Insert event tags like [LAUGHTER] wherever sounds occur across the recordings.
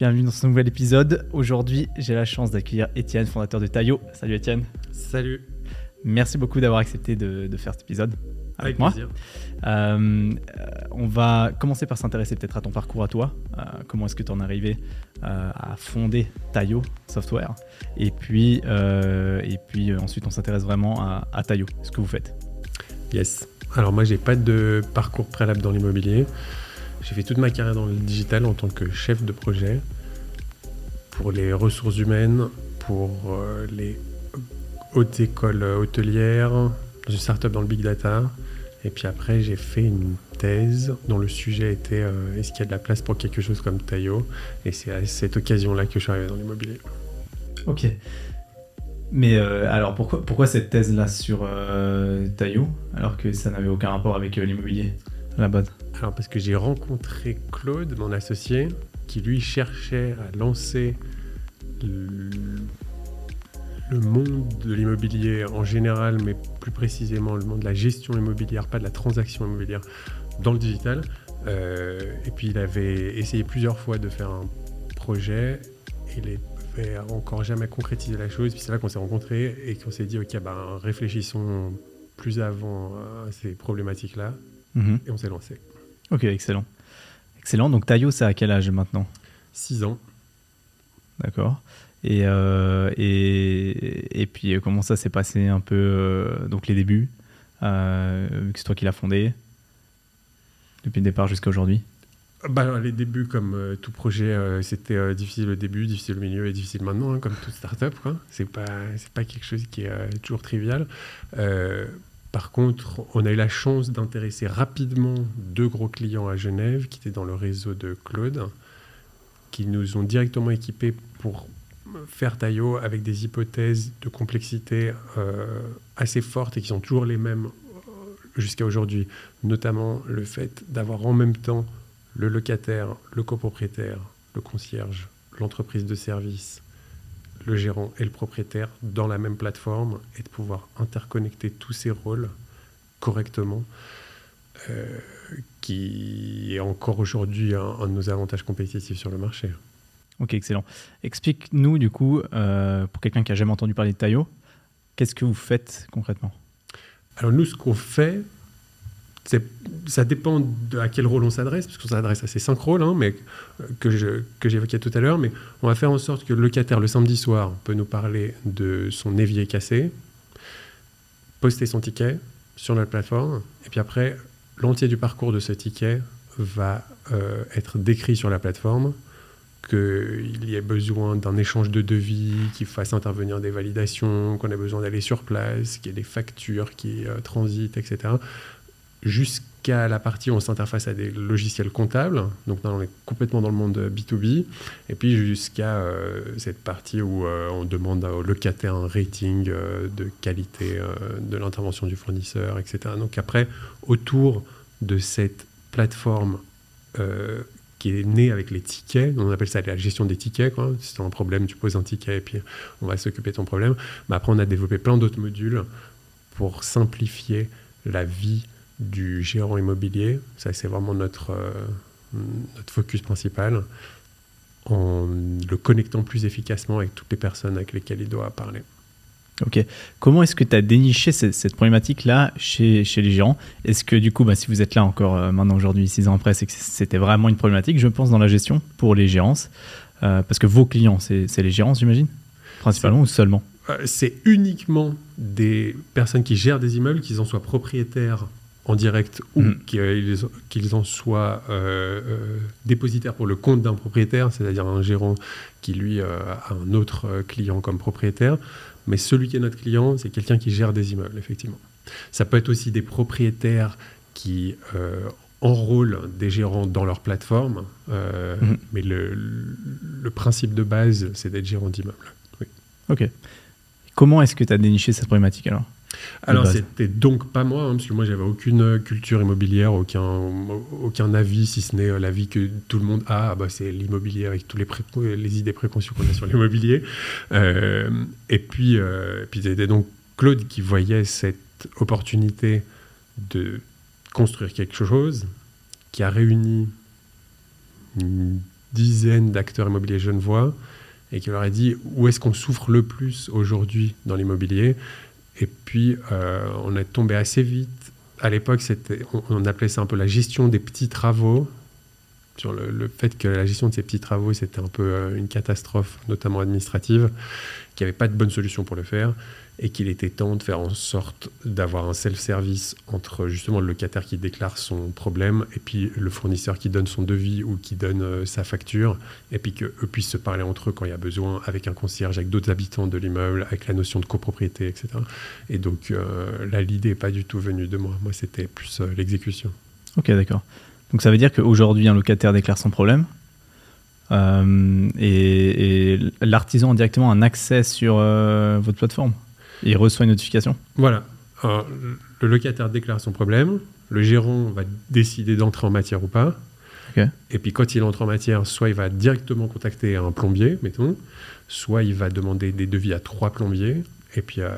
Bienvenue dans ce nouvel épisode. Aujourd'hui, j'ai la chance d'accueillir Étienne, fondateur de Taillot. Salut Étienne. Salut. Merci beaucoup d'avoir accepté de, faire cet épisode avec, avec moi. Euh, on va commencer par s'intéresser peut-être à ton parcours à toi. Euh, comment est-ce que tu en es arrivé euh, à fonder Taillot Software? Et puis, et puis ensuite, on s'intéresse vraiment à, à Taillot, ce que vous faites. Yes. Alors moi, j'ai pas de parcours préalable dans l'immobilier. J'ai fait toute ma carrière dans le digital en tant que chef de projet pour les ressources humaines, pour euh, les hautes écoles hôtelières, dans une startup dans le big data. Et puis après, j'ai fait une thèse dont le sujet était euh, est-ce qu'il y a de la place pour quelque chose comme Taillot Et c'est à cette occasion-là que je suis arrivé dans l'immobilier. Ok. Mais euh, alors pourquoi, pourquoi cette thèse-là sur euh, Taillot alors que ça n'avait aucun rapport avec euh, l'immobilier à la base? Alors parce que j'ai rencontré Claude, mon associé, qui lui cherchait à lancer le, le monde de l'immobilier en général, mais plus précisément le monde de la gestion immobilière, pas de la transaction immobilière, dans le digital. Euh, et puis il avait essayé plusieurs fois de faire un projet. Il n'avait encore jamais concrétisé la chose. Puis c'est là qu'on s'est rencontrés et qu'on s'est dit, ok, ben, réfléchissons plus avant à ces problématiques-là. Mhm. Et on s'est lancé. Ok, excellent. Excellent. Donc Taillot, c'est à quel âge maintenant? 6 ans. D'accord. Et, euh, et, et puis euh, comment ça s'est passé un peu, euh, donc les débuts, euh, vu que c'est toi qui l'as fondé, depuis le départ jusqu'à aujourd'hui? Bah, les débuts, comme euh, tout projet, euh, c'était euh, difficile au début, difficile au milieu et difficile maintenant, hein, comme toute startup. quoi. C'est pas, c'est pas quelque chose qui est toujours trivial. Par contre, on a eu la chance d'intéresser rapidement deux gros clients à Genève qui étaient dans le réseau de Claude, qui nous ont directement équipés pour faire Taillot avec des hypothèses de complexité euh, assez fortes et qui sont toujours les mêmes euh, jusqu'à aujourd'hui. Notamment le fait d'avoir en même temps le locataire, le copropriétaire, le concierge, l'entreprise de service, le gérant et le propriétaire dans la même plateforme et de pouvoir interconnecter tous ces rôles correctement, euh, qui est encore aujourd'hui un, un de nos avantages compétitifs sur le marché. Ok, excellent. Explique-nous du coup, euh, pour quelqu'un qui a jamais entendu parler de Taillot, qu'est-ce que vous faites concrètement? Alors nous, ce qu'on fait, ça dépend à quel rôle on s'adresse, parce qu'on s'adresse à ces cinq rôles, hein, mais euh, que j'évoquais tout à l'heure, mais on va faire en sorte que le locataire, le samedi soir, peut nous parler de son évier cassé, poster son ticket sur notre plateforme, et puis après, l'entier du parcours de ce ticket va euh, être décrit sur la plateforme, qu'il y ait besoin d'un échange de devis, qu'il fasse intervenir des validations, qu'on ait besoin d'aller sur place, qu'il y ait des factures qui euh, transitent, etc. Jusqu'à la partie où on s'interface à des logiciels comptables, donc là on est complètement dans le monde B2B, et puis jusqu'à euh, cette partie où euh, on demande au locataire un rating euh, de qualité de l'intervention du fournisseur, etc. Donc après, autour de cette plateforme qui est née avec les tickets, on appelle ça la gestion des tickets. Quoi. Si tu as un problème, tu poses un ticket et puis on va s'occuper de ton problème. Mais après, on a développé plein d'autres modules pour simplifier la vie du gérant immobilier. Ça, c'est vraiment notre, euh, notre focus principal en le connectant plus efficacement avec toutes les personnes avec lesquelles il doit parler. Ok. Comment est-ce que tu as déniché cette, cette problématique-là chez, chez les gérants Est-ce que du coup, bah, si vous êtes là encore euh, maintenant aujourd'hui, six ans après, c'est que c'était vraiment une problématique, je pense, dans la gestion pour les gérances Euh, Parce que vos clients, c'est c'est les gérances, j'imagine? Principalement ou seulement? Euh, c'est uniquement des personnes qui gèrent des immeubles, qu'ils en soient propriétaires en direct ou Mhm. qu'ils en soient euh, euh, dépositaires pour le compte d'un propriétaire, c'est-à-dire un gérant qui, lui, euh, a un autre euh, client comme propriétaire. Mais celui qui est notre client, c'est quelqu'un qui gère des immeubles, effectivement. Ça peut être aussi des propriétaires qui enrôlent des gérants dans leur plateforme, Mhm. mais le, le principe de base, c'est d'être gérant d'immeuble. Ok. Comment est-ce que tu as déniché cette problématique alors? Alors, c'était donc pas moi, hein, parce que moi, j'avais aucune culture immobilière, aucun, aucun avis, si ce n'est euh, l'avis que tout le monde a. Ah, bah, c'est l'immobilier avec tous les, pré- les idées préconçues qu'on a sur l'immobilier. Euh, et puis, euh, et puis c'était donc Claude qui voyait cette opportunité de construire quelque chose qui a réuni une dizaine d'acteurs immobiliers genevois et qui leur a dit où est-ce qu'on souffre le plus aujourd'hui dans l'immobilier? Et puis, euh, on est tombé assez vite. À l'époque, on, appelait ça un peu la gestion des petits travaux sur le, fait que la gestion de ces petits travaux, c'était un peu euh, une catastrophe, notamment administrative, qu'il n'y avait pas de bonne solution pour le faire, et qu'il était temps de faire en sorte d'avoir un self-service entre justement le locataire qui déclare son problème et puis le fournisseur qui donne son devis ou qui donne euh, sa facture, et puis qu'eux puissent se parler entre eux quand il y a besoin, avec un concierge, avec d'autres habitants de l'immeuble, avec la notion de copropriété, etc. Et donc euh, là, l'idée n'est pas du tout venue de moi. Moi, c'était plus l'exécution. Ok, d'accord. Donc ça veut dire qu'aujourd'hui, un locataire déclare son problème euh, et, l'artisan a directement un accès sur euh, votre plateforme? Il reçoit une notification. Voilà. le locataire déclare son problème, le gérant va décider d'entrer en matière ou pas. Et puis quand il entre en matière, soit il va directement contacter un plombier, mettons, soit il va demander des devis à trois plombiers. Et puis euh,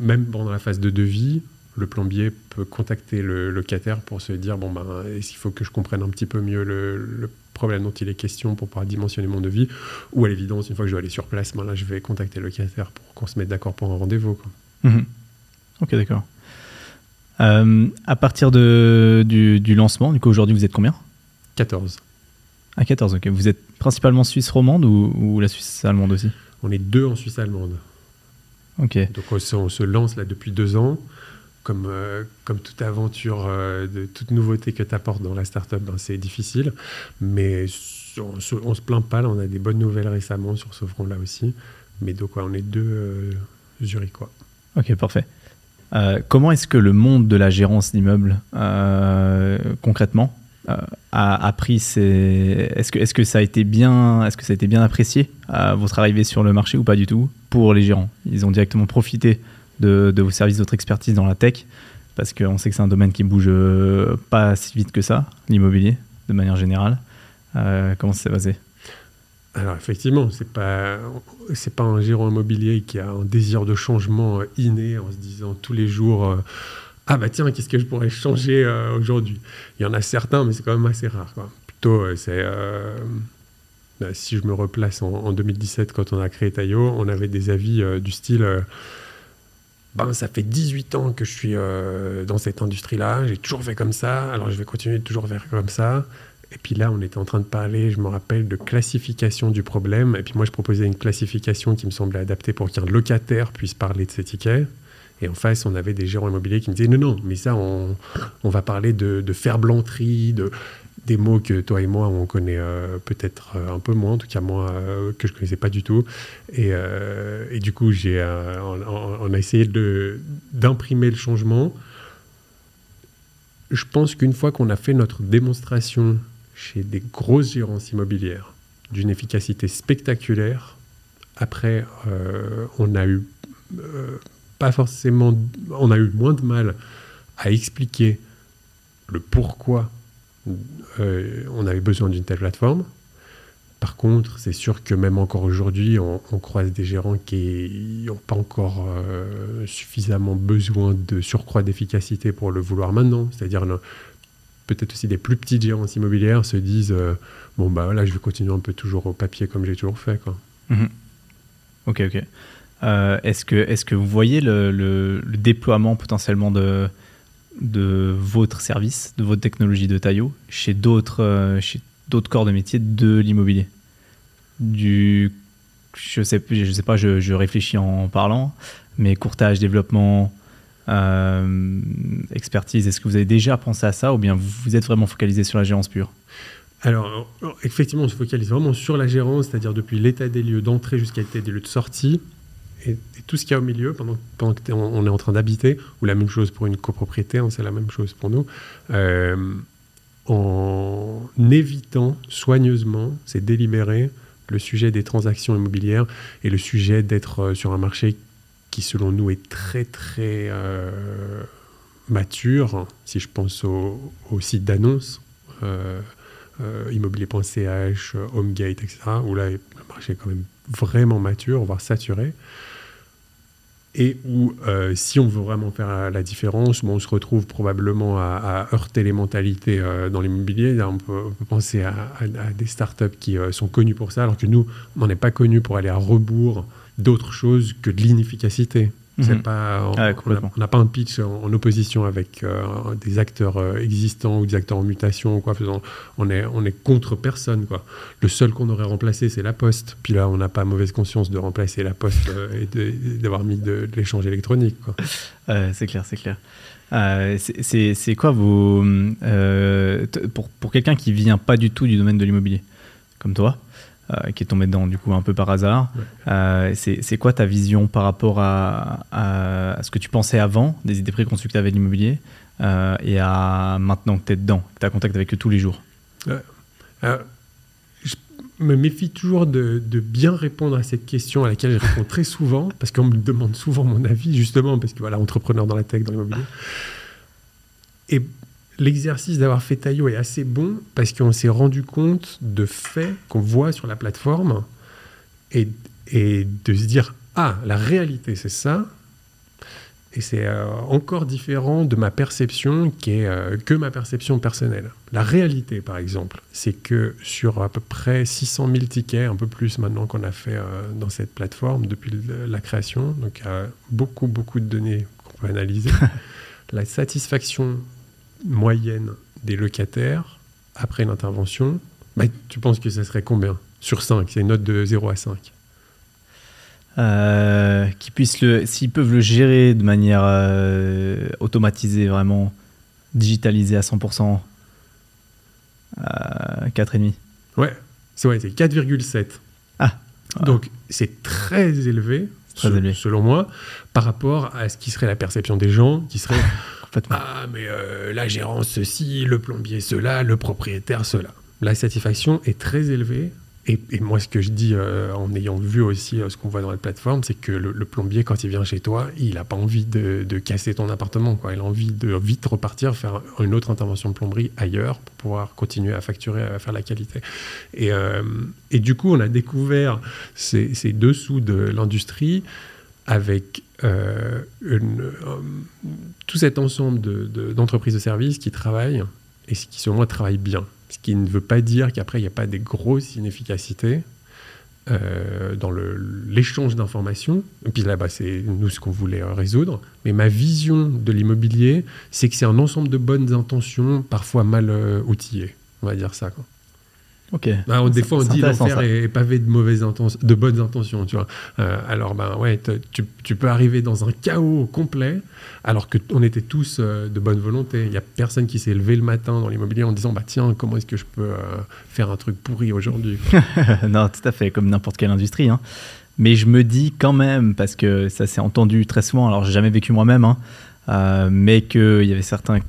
même pendant la phase de devis, le plombier peut contacter le locataire pour se dire bon ben il faut que je comprenne un petit peu mieux le, problème dont il est question pour pouvoir dimensionner mon devis ou à l'évidence une fois que je vais aller sur place ben là je vais contacter le locataire pour qu'on se mette d'accord pour un rendez-vous mhm. ok d'accord. Euh, à partir de, du, lancement du coup aujourd'hui vous êtes combien? 14 à 14 ok. Vous êtes principalement Suisse romande ou, la Suisse allemande aussi? On est deux en Suisse allemande. Ok. Donc on se lance là depuis deux ans comme, euh, comme toute aventure, euh, de toute nouveauté que tu apportes dans la startup, ben, c'est difficile. Mais on, se, se plaint pas, on a des bonnes nouvelles récemment sur ce front-là aussi. Mais donc, on est deux euh, Zurichois. Ok, parfait. comment est-ce que le monde de la gérance d'immeubles, concrètement, a, pris ces... Est-ce que, est -ce que ça a été bien, est-ce que ça a été bien apprécié à votre arrivée sur le marché ou pas du tout pour les gérants? Ils ont directement profité de, vos services, votre expertise dans la tech Parce qu'on sait que c'est un domaine qui bouge euh, pas si vite que ça, l'immobilier, de manière générale. Euh, comment ça s'est passé? Alors effectivement, c'est pas pas un gérant immobilier qui a un désir de changement euh, inné en se disant tous les jours ah bah tiens qu'est-ce que je pourrais changer aujourd'hui? Il y en a certains mais c'est quand même assez rare Plutôt c'est bah, si je me replace en, en, 2017 quand on a créé Tayo, on avait des avis du style ben, ça fait 18 ans que je suis euh, dans cette industrie-là, j'ai toujours fait comme ça, alors je vais continuer toujours faire comme ça. Et puis là, on était en train de parler, je me rappelle, de classification du problème. Et puis moi, je proposais une classification qui me semblait adaptée pour qu'un locataire puisse parler de ses tickets. Et en face, on avait des gérants immobiliers qui me disaient non, non, mais ça, on, va parler de, de ferblanterie, de, des mots que toi et moi, on connaît euh, peut-être euh, un peu moins, en tout cas moi, euh, que je ne connaissais pas du tout. Et, du coup, j'ai, on, a essayé d'imprimer le changement. Je pense qu'une fois qu'on a fait notre démonstration chez des grosses gérances immobilières d'une efficacité spectaculaire, après, on a eu pas forcément, on a eu moins de mal à expliquer le pourquoi euh, on avait besoin d'une telle plateforme. Par contre, c'est sûr que même encore aujourd'hui, on, croise des gérants qui n'ont pas encore euh, suffisamment besoin de surcroît d'efficacité pour le vouloir maintenant. C'est-à-dire, peut-être aussi des plus petites gérances immobilières se disent euh, Bon, bah là, je vais continuer un peu toujours au papier comme j'ai toujours fait. Mhm. Ok, ok. est-ce, que, est-ce que vous voyez le déploiement potentiellement de, de votre service, de votre technologie de Taillot chez d'autres euh, corps de métier de l'immobilier. Du je sais sais pas je, réfléchis en parlant mais courtage, développement, euh, expertise, est-ce que vous avez déjà pensé à ça ou bien vous êtes vraiment focalisé sur la gérance pure? Alors, effectivement, on se focalise vraiment sur la gérance, c'est-à-dire depuis l'état des lieux d'entrée jusqu'à l'état des lieux de sortie et, tout ce qu'il y a au milieu pendant, pendant qu'on est en train d'habiter, ou la même chose pour une copropriété, hein, c'est la même chose pour nous, euh, en évitant soigneusement, c'est délibéré, le sujet des transactions immobilières et le sujet d'être euh, sur un marché qui, selon nous, est très, très euh, mature, si je pense au, site d'annonce. immobilier.ch, Homegate, etc., où là, le marché est quand même vraiment mature, voire saturé. et où, euh, si on veut vraiment faire la différence, bon, on se retrouve probablement à, heurter les mentalités euh, dans l'immobilier. On peut, penser à, des startups qui euh, sont connues pour ça, alors que nous, on n'est pas connus pour aller à rebours d'autre chose que de l'inefficacité. Mhm. Pas, on n'a pas un pitch en, opposition avec euh, des acteurs euh, existants ou des acteurs en mutation. Quoi. On, est, on est contre personne. Quoi. Le seul qu'on aurait remplacé, c'est la Poste. Puis là, on n'a pas mauvaise conscience de remplacer la Poste euh, et d'avoir mis de, l'échange électronique. [LAUGHS] c'est clair, c'est clair. c'est quoi vos. pour pour quelqu'un qui vient pas du tout du domaine de l'immobilier, comme toi, euh, qui est tombé dedans du coup un peu par hasard. Euh, c'est quoi ta vision par rapport à, ce que tu pensais avant, des idées préconçues que tu avais de l'immobilier, euh, et à maintenant que tu es dedans, que tu as contact avec eux tous les jours? Je me méfie toujours de, de, bien répondre à cette question à laquelle je réponds très souvent, parce qu'on me demande souvent mon avis, justement, parce que voilà, entrepreneur dans la tech, dans l'immobilier. Et l'exercice d'avoir fait Taillot est assez bon parce qu'on s'est rendu compte de faits qu'on voit sur la plateforme et, et, de se dire Ah, la réalité, c'est ça. Et c'est euh, encore différent de ma perception qui est euh, que ma perception personnelle. La réalité, par exemple, c'est que sur à peu près 600 000 tickets, un peu plus maintenant qu'on a fait euh, dans cette plateforme depuis la création, donc beaucoup, beaucoup de données qu'on peut analyser, [LAUGHS] la satisfaction moyenne des locataires après une intervention, bah, tu penses que ça serait combien Sur 5, c'est une note de 0 à 5. Euh, qui puissent le, s'ils peuvent le gérer de manière euh, automatisée, vraiment digitalisée à 100%, euh, 4,5. Ouais, c'est ouais, 4,7. Ah. Donc c'est très élevé, très élevé, selon moi, par rapport à ce qui serait la perception des gens, qui serait [LAUGHS] Ah, mais euh, la gérance, ceci, le plombier, cela, le propriétaire, cela. La satisfaction est très élevée. Et, moi, ce que je dis euh, en ayant vu aussi euh, ce qu'on voit dans la plateforme, c'est que le, plombier, quand il vient chez toi, il n'a pas envie de, casser ton appartement. Il a envie de vite repartir, faire une autre intervention de plomberie ailleurs pour pouvoir continuer à facturer, à faire la qualité. Et, et du coup, on a découvert ces, ces dessous de l'industrie avec euh, euh, tout cet ensemble d'entreprises de, de, services qui travaillent et qui, selon moi, travaillent bien. Ce qui ne veut pas dire qu'après, il n'y a pas des grosses inefficacités euh, dans l'échange d'informations. Et puis là, bas c'est nous ce qu'on voulait résoudre. Mais ma vision de l'immobilier, c'est que c'est un ensemble de bonnes intentions, parfois mal outillées. On va dire ça. Ok. Bah, des fois, on dit l'enfer est pavé de mauvaises intentions, de bonnes intentions, tu vois. Euh, alors, ben ouais, tu, tu, peux arriver dans un chaos complet, alors que on était tous euh, de bonne volonté. Il y a personne qui s'est levé le matin dans l'immobilier en disant, bah tiens, comment est-ce que je peux euh, faire un truc pourri aujourd'hui [LAUGHS] Non, tout à fait, comme n'importe quelle industrie. Hein. Mais je me dis quand même, parce que ça s'est entendu très souvent. Alors, j'ai jamais vécu moi-même, hein, mais qu'il y avait certains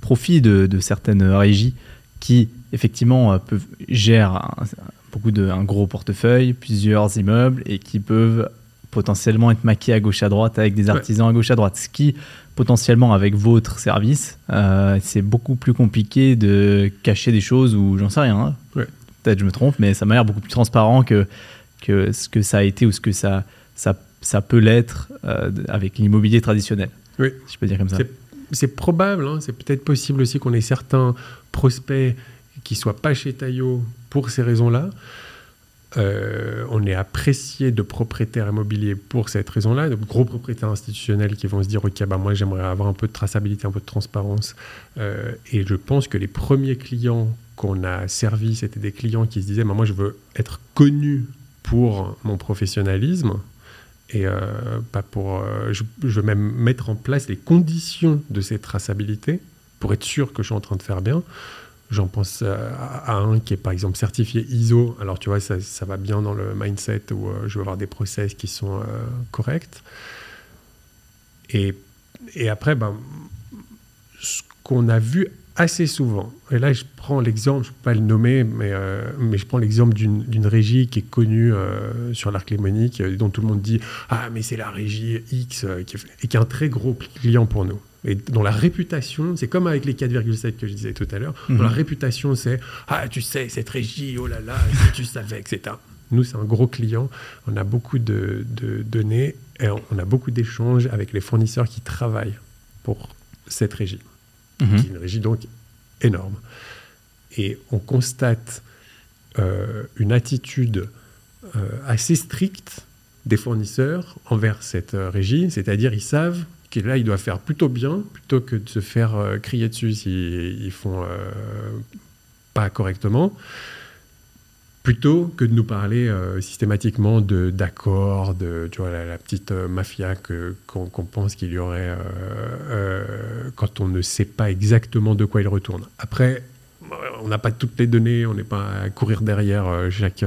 profits de, de certaines régies qui effectivement, euh, peuvent, gèrent un, beaucoup de, un gros portefeuille, plusieurs immeubles et qui peuvent potentiellement être maqués à gauche à droite avec des artisans à gauche à droite. Ce qui, potentiellement, avec votre service, euh, c'est beaucoup plus compliqué de cacher des choses ou j'en sais rien. Hein. Peut-être je me trompe, mais ça m'a l'air beaucoup plus transparent que, que ce que ça a été ou ce que ça, ça, ça peut l'être euh, avec l'immobilier traditionnel. Oui. Si je peux dire comme ça. C'est probable, hein. c'est peut-être possible aussi qu'on ait certains prospects qui soit pas chez Taillot pour ces raisons-là. Euh, on est apprécié de propriétaires immobiliers pour cette raison-là, de gros propriétaires institutionnels qui vont se dire Ok, bah moi j'aimerais avoir un peu de traçabilité, un peu de transparence. Euh, et je pense que les premiers clients qu'on a servis, c'était des clients qui se disaient bah, Moi je veux être connu pour mon professionnalisme et euh, pour. Je, je, veux même mettre en place les conditions de cette traçabilité pour être sûr que je suis en train de faire bien. J'en pense à, un qui est par exemple certifié ISO. Alors tu vois, ça, va bien dans le mindset où euh, je veux avoir des process qui sont euh, corrects. Et, après, ben, ce qu'on a vu assez souvent, et là je prends l'exemple, je ne peux pas le nommer, mais, euh, je prends l'exemple d'une régie qui est connue sur l'arc lémonique, dont tout le monde dit Ah, mais c'est la régie X, et qui est un très gros client pour nous et dont la réputation, c'est comme avec les 4,7 que je disais tout à l'heure, la mhm. réputation c'est Ah, tu sais, cette régie, oh là là, si tu savais, etc. Nous, c'est un gros client. On a beaucoup de, de données et on a beaucoup d'échanges avec les fournisseurs qui travaillent pour cette régie, Mhm. qui est une régie donc énorme. Et on constate euh, une attitude euh, assez stricte des fournisseurs envers cette euh, régie, c'est-à-dire ils savent que là, ils doivent faire plutôt bien, plutôt que de se faire euh, crier dessus s'ils ils font euh, pas correctement, plutôt que de nous parler euh, systématiquement de- d'accords, de, tu vois, la, la petite mafia que- qu'on qu'on pense qu'il y aurait quand on ne sait pas exactement de quoi il retourne. Après, on n'a pas toutes les données, on n'est pas à courir derrière chaque.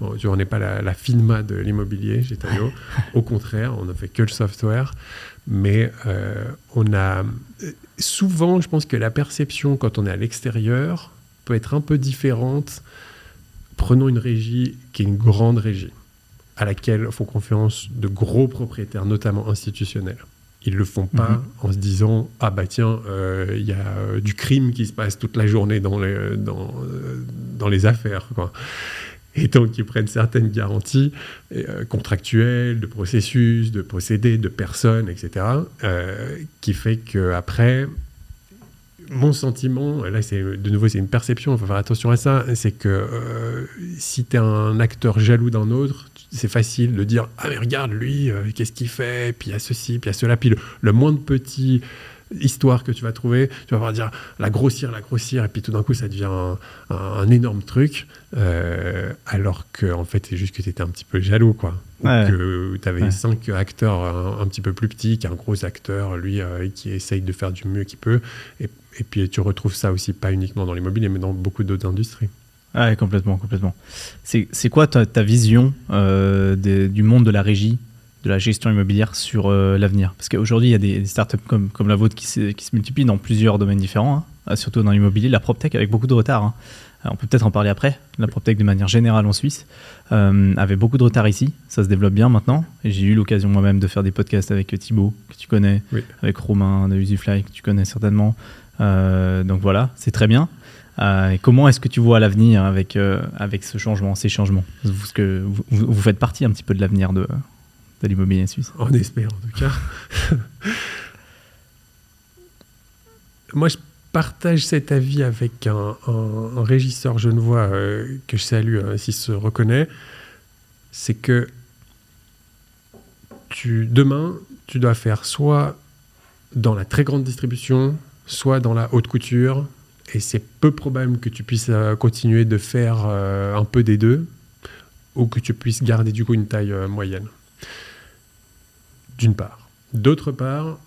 on n'est pas la, la FINMA de l'immobilier chez Tayo. [LAUGHS] Au contraire, on ne fait que le software. Mais euh, on a. Souvent, je pense que la perception quand on est à l'extérieur peut être un peu différente. Prenons une régie qui est une grande régie, à laquelle font confiance de gros propriétaires, notamment institutionnels. Ils le font pas Mhm. en se disant ah bah tiens euh, il y a euh, du crime qui se passe toute la journée dans les dans, dans les affaires quoi. Et donc ils prennent certaines garanties euh, contractuelles, de processus, de procédés, de personnes, etc. euh, qui fait que après mon sentiment, là c'est de nouveau c'est une perception, il faut faire attention à ça, c'est que euh, si tu es un acteur jaloux d'un autre, c'est facile de dire ah mais regarde lui, qu'est-ce qu'il fait, puis il y a ceci, puis il y a cela, puis le, le moindre petit histoire que tu vas trouver, tu vas pouvoir dire la grossir, la grossir, et puis tout d'un coup ça devient un, un- un énorme truc, euh, alors que en fait c'est juste que tu étais un petit peu jaloux quoi. Ou que tu avais Ouais. cinq acteurs un, un petit peu plus petits qu'un gros acteur, lui, euh, qui essaye de faire du mieux qu'il peut. Et, et puis tu retrouves ça aussi pas uniquement dans l'immobilier, mais dans beaucoup d'autres industries. Ouais, complètement, complètement. C'est c'est quoi ta, ta vision euh, des- du monde de la régie, de la gestion immobilière sur euh, l'avenir Parce qu'aujourd'hui, il y a des, des startups comme, comme la vôtre qui se, qui se multiplient dans plusieurs domaines différents, hein, surtout dans l'immobilier, la PropTech avec beaucoup de retard. hein. Euh, On peut peut-être en parler après. La PropTech, de manière générale en Suisse, euh, avait beaucoup de retard ici. Ça se développe bien maintenant. Et j'ai eu l'occasion moi-même de faire des podcasts avec Thibaut, que tu connais, Oui. avec Romain de Usifly, que tu connais certainement. Euh, donc voilà, c'est très bien. Euh, et comment est-ce que tu vois l'avenir avec, avec ce changement, ces changements? Parce que vous faites partie un petit peu de l'avenir de, de l'immobilier suisse? On espère en tout cas. [LAUGHS] Moi, je partage cet avis avec un, régisseur genevois euh, que je salue euh, s'il se reconnaît. C'est que demain, tu dois faire soit dans la très grande distribution, soit dans la haute couture. Et c'est peu probable que tu puisses euh, continuer de faire euh, un peu des deux, ou que tu puisses garder du coup une taille moyenne d'une part. D'autre part,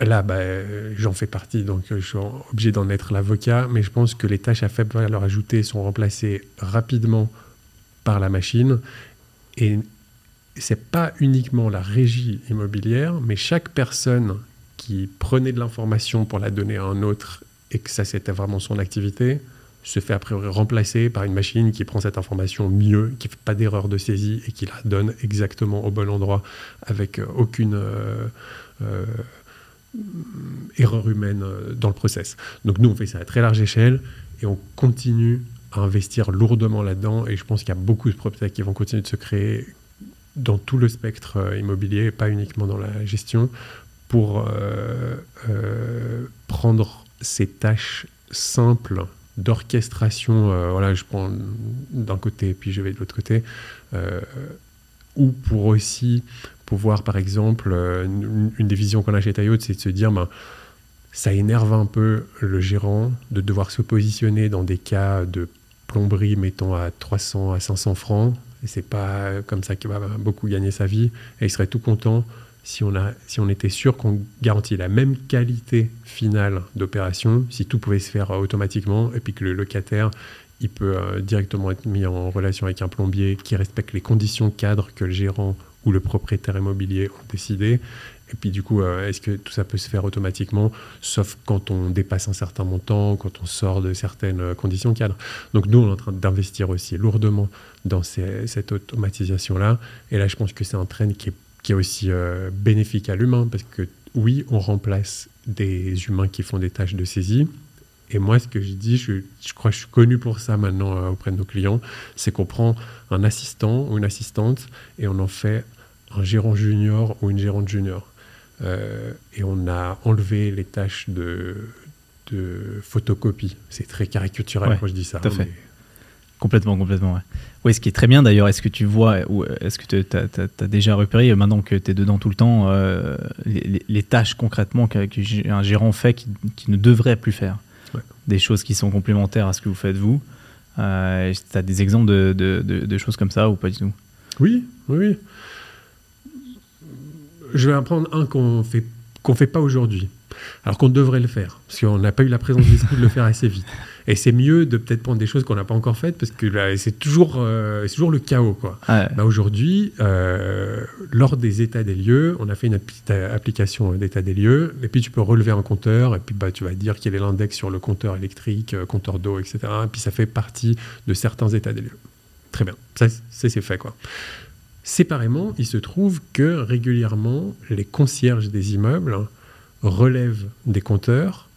là, bah, euh, j'en fais partie, donc euh, je suis obligé d'en être l'avocat, mais je pense que les tâches à faible valeur ajoutée sont remplacées rapidement par la machine. Et c'est pas uniquement la régie immobilière, mais chaque personne qui prenait de l'information pour la donner à un autre et que ça c'était vraiment son activité, se fait a priori remplacer par une machine qui prend cette information mieux, qui fait pas d'erreur de saisie et qui la donne exactement au bon endroit avec euh, aucune euh, euh, erreur humaine dans le process. Donc nous, on fait ça à très large échelle et on continue à investir lourdement là-dedans et je pense qu'il y a beaucoup de PropTech qui vont continuer de se créer dans tout le spectre immobilier, pas uniquement dans la gestion, pour prendre ces tâches simples d'orchestration, euh, voilà, je prends d'un côté puis je vais de l'autre côté, euh, ou pour aussi pouvoir, par exemple, euh, une, une des visions qu'on a chez Taillot, c'est de se dire, ben, ça énerve un peu le gérant de devoir se positionner dans des cas de plomberie, mettons, à 300 à 500 francs, et c'est pas comme ça qu'il va beaucoup gagner sa vie, et il serait tout content si on, était sûr qu'on garantit la même qualité finale d'opération, si tout pouvait se faire euh, automatiquement, et puis que le locataire, il peut euh, directement être mis en relation avec un plombier qui respecte les conditions cadres que le gérant ou le propriétaire immobilier ont décidé. Et puis du coup, euh, est-ce que tout ça peut se faire automatiquement, sauf quand on dépasse un certain montant, quand on sort de certaines conditions cadres. Donc nous, on est en train d'investir aussi lourdement dans cette automatisation-là. Et là, je pense que c'est un trend qui est, qui est aussi euh, bénéfique à l'humain, parce que oui, on remplace des humains qui font des tâches de saisie, Et moi, ce que je dis, je, je crois que je suis connu pour ça maintenant euh, auprès de nos clients, c'est qu'on prend un assistant ou une assistante et on en fait un gérant junior ou une gérante junior. Euh, et on a enlevé les tâches de, de photocopie. C'est très caricatural Ouais, quand je dis ça. tout à fait. mais- Complètement, complètement. Ouais. Oui, ce qui est très bien d'ailleurs, est-ce que tu vois, ou est-ce que tu as, déjà repéré, euh, maintenant que tu es dedans tout le temps, euh, les, tâches concrètement qu'un qu'un gérant fait qui, qui ne devrait plus faire? Ouais. Des choses qui sont complémentaires à ce que vous faites vous euh, Tu as des exemples de, de- de- de choses comme ça ou pas du tout? Oui, oui, oui. Je vais en prendre un qu'on fait qu'on fait pas aujourd'hui, alors qu'on devrait le faire, parce qu'on n'a pas eu la présence d'esprit de le faire assez vite. Et c'est mieux de peut-être prendre des choses qu'on n'a pas encore faites, parce que là, c'est toujours, euh, c'est toujours le chaos, quoi. Ah, Bah, aujourd'hui, euh, lors des états des lieux, on a fait une petite euh, application d'état des lieux, et puis tu peux relever un compteur, et puis bah, tu vas dire quel est l'index sur le compteur électrique, euh, compteur d'eau, etc. Et puis ça fait partie de certains états des lieux. Très bien, ça c'est c'est fait quoi. Séparément, il se trouve que régulièrement, les concierges des immeubles hein, relèvent des compteurs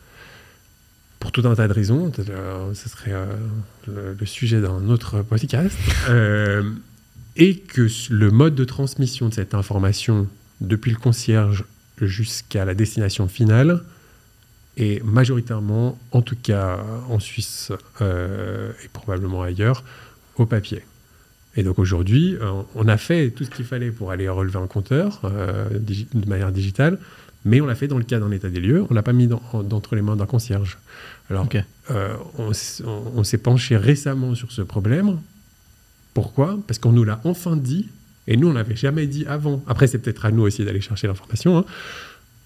pour tout un tas de raisons. Euh, Ce serait euh, le, sujet d'un autre podcast. Euh, et que le mode de transmission de cette information depuis le concierge jusqu'à la destination finale est majoritairement, en tout cas en Suisse et probablement ailleurs, au papier. Et donc aujourd'hui, on a fait tout ce qu'il fallait pour aller relever un compteur de manière digitale, mais on l'a fait dans le cas d'un état des lieux, on l'a pas mis dans- en- d'entre les mains d'un concierge. Alors, euh, on, s- on- on s'est penché récemment sur ce problème. Pourquoi? Parce qu'on nous l'a enfin dit, et nous, on l'avait jamais dit avant. Après, c'est peut-être à nous aussi d'aller chercher l'information, hein.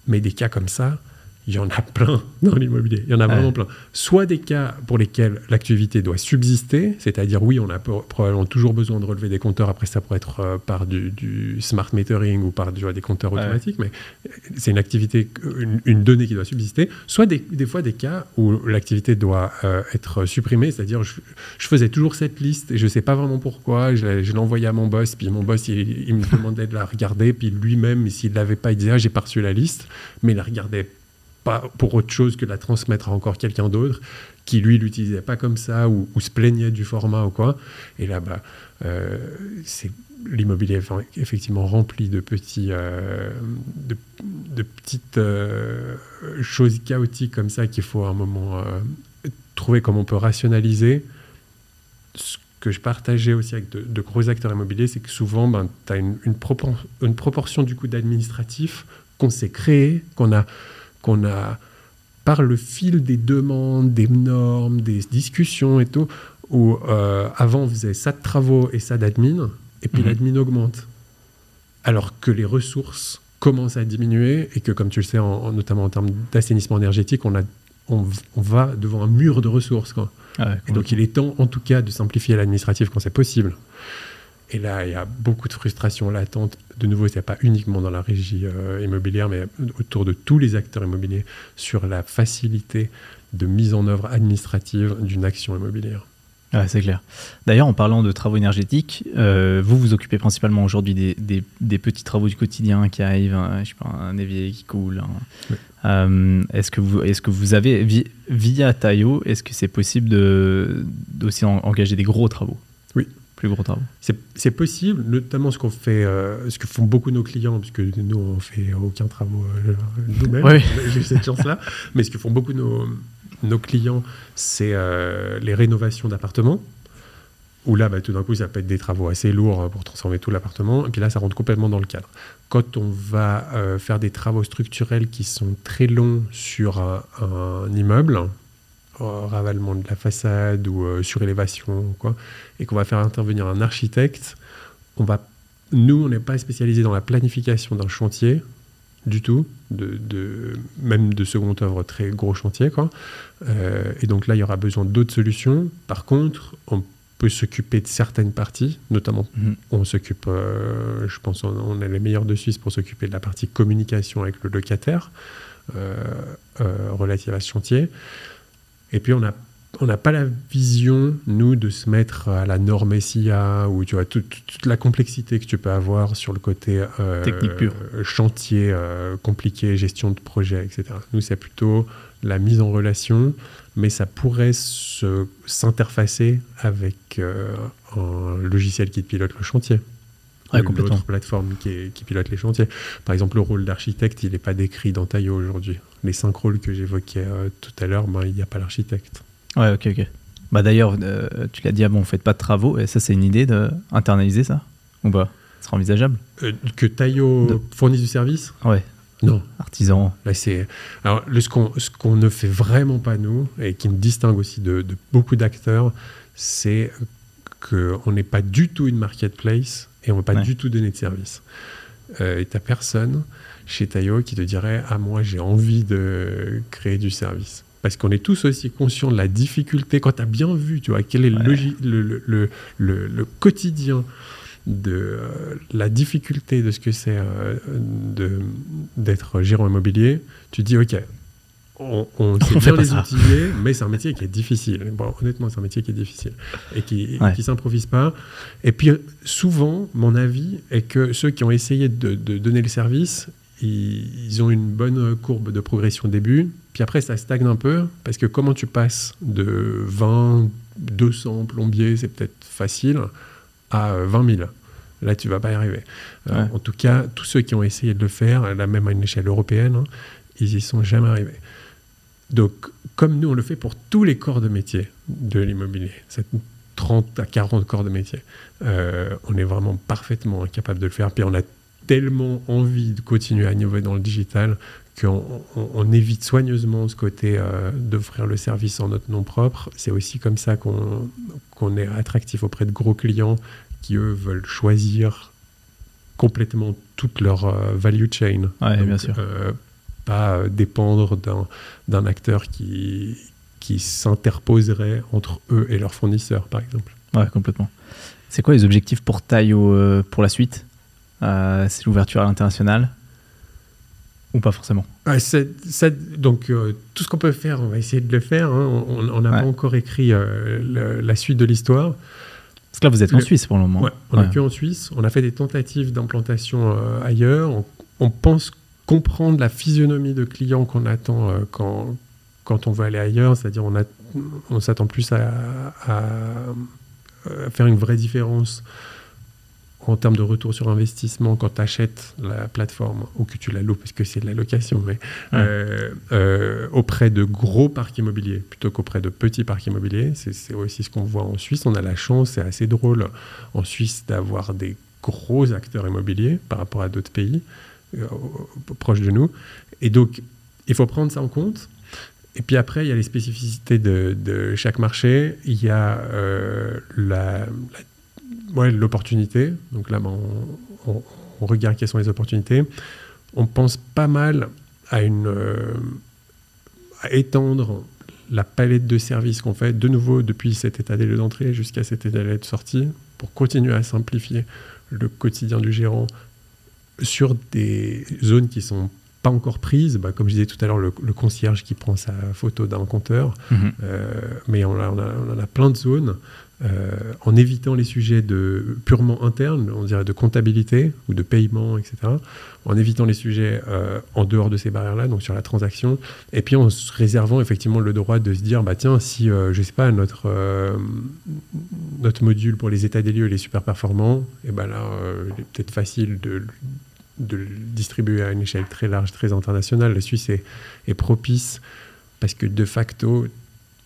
mais des cas comme ça, il y en a plein dans l'immobilier. Il y en a Ouais. vraiment plein. Soit des cas pour lesquels l'activité doit subsister, c'est-à-dire oui, on a pro- probablement toujours besoin de relever des compteurs. Après, ça pourrait être euh, par du, du smart metering ou par du- des compteurs Ouais. automatiques, mais c'est une activité, une, une donnée qui doit subsister. Soit des, des fois des cas où l'activité doit euh, être supprimée, c'est-à-dire je, je faisais toujours cette liste et je ne sais pas vraiment pourquoi. Je, envoyée à mon boss, puis mon boss il, il me demandait de la regarder, puis lui-même, s'il ne l'avait pas, il disait ah, j'ai pas reçu la liste, mais il la regardait pas pour autre chose que la transmettre à encore quelqu'un d'autre qui lui l'utilisait pas comme ça ou, se plaignait du format ou quoi. Et là, bah, euh, c'est l'immobilier est effectivement rempli de petits, euh, de, petites euh, choses chaotiques comme ça qu'il faut à un moment trouver comment on peut rationaliser. Ce que je partageais aussi avec de, gros acteurs immobiliers, c'est que souvent, ben, tu as une, une proportion du coût d'administratif qu'on s'est créé, qu'on a, qu'on a par le fil des demandes, des normes, des discussions et tout, où euh, avant on faisait ça de travaux et ça d'admin, et puis Mhm. l'admin augmente. Alors que les ressources commencent à diminuer et que, comme tu le sais, en- en- notamment en termes d'assainissement énergétique, on, a, on, on va devant un mur de ressources. Quoi. Ah ouais, Et donc il est temps, en tout cas, de simplifier l'administratif quand c'est possible. Et là, il y a beaucoup de frustration latente. De nouveau, ce n'est pas uniquement dans la régie euh, immobilière, mais autour de tous les acteurs immobiliers sur la facilité de mise en œuvre administrative d'une action immobilière. Ouais, c'est clair. D'ailleurs, en parlant de travaux énergétiques, euh, vous vous occupez principalement aujourd'hui des, des- des petits travaux du quotidien qui arrivent, hein, je sais pas, un évier qui coule. hein. Oui. Euh, est-ce que vous, est-ce que vous avez vi- via Tayo, est-ce que c'est possible de d'aussi en- engager des gros travaux? Plus gros travaux. C'est possible, notamment ce qu'on fait, euh, ce que font beaucoup nos clients, puisque nous on fait aucun travaux euh, nous-mêmes, Oui. [LAUGHS] j'ai cette chance-là. Mais ce que font beaucoup nos, nos clients, c'est euh, les rénovations d'appartements. Où là, bah, tout d'un coup, ça peut être des travaux assez lourds euh, pour transformer tout l'appartement. Et puis là, ça rentre complètement dans le cadre. Quand on va faire des travaux structurels qui sont très longs sur un, un immeuble, ravalement de la façade ou euh, surélévation quoi, et qu'on va faire intervenir un architecte, on va, nous, on n'est pas spécialisé dans la planification d'un chantier du tout, de, de- même de seconde œuvre, très gros chantier. Quoi. Euh, et donc là, il y aura besoin d'autres solutions. Par contre, on peut s'occuper de certaines parties, notamment Mhm. on s'occupe, euh, je pense, on, est les meilleurs de Suisse pour s'occuper de la partie communication avec le locataire euh, relative à ce chantier. Et puis on a on n'a pas la vision, nous, de se mettre à la norme SIA ou tu vois, toute, toute la complexité que tu peux avoir sur le côté euh, Technique pure. chantier euh, compliqué, gestion de projet, etc. Nous, c'est plutôt la mise en relation mais ça pourrait s'interfacer avec euh, un logiciel qui pilote le chantier. Ouais, Ou une autre plateforme qui, est- qui pilote les chantiers. Par exemple, le rôle d'architecte, il n'est pas décrit dans Taillot aujourd'hui. Les cinq rôles que j'évoquais euh, tout à l'heure, ben, il n'y a pas l'architecte. Ouais, ok, ok. Bah d'ailleurs, euh, tu l'as dit, ah bon, faites pas de travaux, et ça, c'est une idée d'internaliser ça? Ou pas? Ce sera envisageable? Euh, que Taillot De- fournisse du service? Ouais, Non. artisan. Là, c'est alors le- ce qu'on qu'on ne fait vraiment pas nous et qui me distingue aussi de, de beaucoup d'acteurs, c'est que on n'est pas du tout une marketplace et on ne veut pas Ouais. du tout donner de service. Euh, et t'as personne chez Taillot qui te dirait ah moi j'ai envie de créer du service. Parce qu'on est tous aussi conscients de la difficulté, quand tu as bien vu, tu vois, quel est le, Ouais. logi- le, le- le- le- le quotidien de euh, la difficulté de ce que c'est euh, d'être gérant immobilier, tu dis, OK, on, on [LAUGHS] sait On bien les outiller, mais c'est un métier qui est difficile. Bon, honnêtement, c'est un métier qui est difficile et qui Ouais. ne s'improvise pas. Et puis, souvent, mon avis est que ceux qui ont essayé de, de donner le service, ils, ils ont une bonne courbe de progression au début, puis après, ça stagne un peu, parce que comment tu passes de 20, 200 plombiers, c'est peut-être facile, à euh, 20 000 Là, tu vas pas y arriver. Euh. En tout cas, tous ceux qui ont essayé de le faire, là même à une échelle européenne, hein, ils y sont jamais arrivés. Donc, comme nous, on le fait pour tous les corps de métier de l'immobilier, cette 30 à 40 corps de métier, euh, on est vraiment parfaitement incapable de le faire. Puis on a tellement envie de continuer à innover dans le digital qu'on on- on évite soigneusement ce côté euh, d'offrir le service en notre nom propre. C'est aussi comme ça qu'on qu'on est attractif auprès de gros clients qui, eux, veulent choisir complètement toute leur euh, value chain. Ouais, Donc, bien sûr. euh, pas dépendre d'un- acteur qui, qui s'interposerait entre eux et leurs fournisseurs, par exemple. Ouais, complètement. C'est quoi les objectifs pour Taillot euh, pour la suite? Euh, C'est l'ouverture à l'international Ou pas forcément Ouais, c'est- ça- donc, euh, tout ce qu'on peut faire, on va essayer de le faire. hein. On n'a Ouais. pas encore écrit euh, le- la suite de l'histoire. Parce que là, vous êtes en Le- Suisse pour le moment. Ouais, on n'est que en Suisse. On a fait des tentatives d'implantation ailleurs. On, on pense comprendre la physionomie de clients qu'on attend quand, quand on veut aller ailleurs. C'est-à-dire on, a- on s'attend plus à, à, faire une vraie différence en termes de retour sur investissement quand tu achètes la plateforme ou que tu la loues parce que c'est de la location, mais euh, euh, auprès de gros parcs immobiliers plutôt qu'auprès de petits parcs immobiliers. C'est c'est aussi ce qu'on voit en Suisse. On a la chance, c'est assez drôle en Suisse d'avoir des gros acteurs immobiliers par rapport à d'autres pays euh, proches de nous. Et donc, il faut prendre ça en compte. Et puis après, il y a les spécificités de, de chaque marché. Il y a euh, la, la- ouais, l'opportunité. Donc là, ben, on, on- on regarde quelles sont les opportunités. On pense pas mal à, une, euh, à étendre la palette de services qu'on fait de nouveau depuis cet état des lieux d'entrée jusqu'à cet état des lieux de sortie pour continuer à simplifier le quotidien du gérant sur des zones qui sont pas encore prises, bah, comme je disais tout à l'heure, le, le concierge qui prend sa photo d'un compteur, Mhm. euh, mais on, a- on a- on en a plein de zones, euh, en évitant les sujets de, purement internes, on dirait de comptabilité ou de paiement, etc., en évitant les sujets euh, en dehors de ces barrières-là, donc sur la transaction, et puis en se réservant effectivement le droit de se dire, bah tiens, si, euh, je sais pas, notre, euh, notre module pour les états des lieux il est super performant, et ben là, il est peut-être facile de, de le distribuer à une échelle très large, très internationale. La Suisse est, est propice parce que de facto,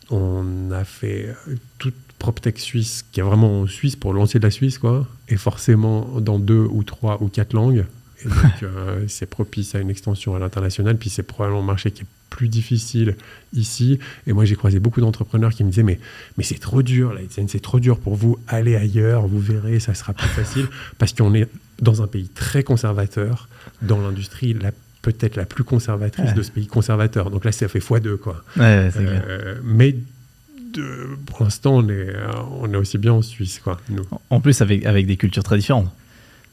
on a fait toute PropTech Suisse, qui est vraiment en Suisse pour lancer de la Suisse, quoi, et forcément dans deux ou trois ou quatre langues. Et donc, [LAUGHS] euh, c'est propice à une extension à l'international. Puis c'est probablement un marché qui est plus difficile ici. Et moi, j'ai croisé beaucoup d'entrepreneurs qui me disaient Mais, mais c'est trop dur, la SN, c'est trop dur pour vous. Allez ailleurs, vous verrez, ça sera plus facile. [LAUGHS] Parce qu'on est dans un pays très conservateur, dans l'industrie la- peut-être la plus conservatrice Ouais. de ce pays conservateur. Donc là, ça fait x2, quoi. Ouais. Euh, mais de- pour l'instant, on est, on est aussi bien en Suisse, quoi, nous. En plus, avec, avec des cultures très différentes.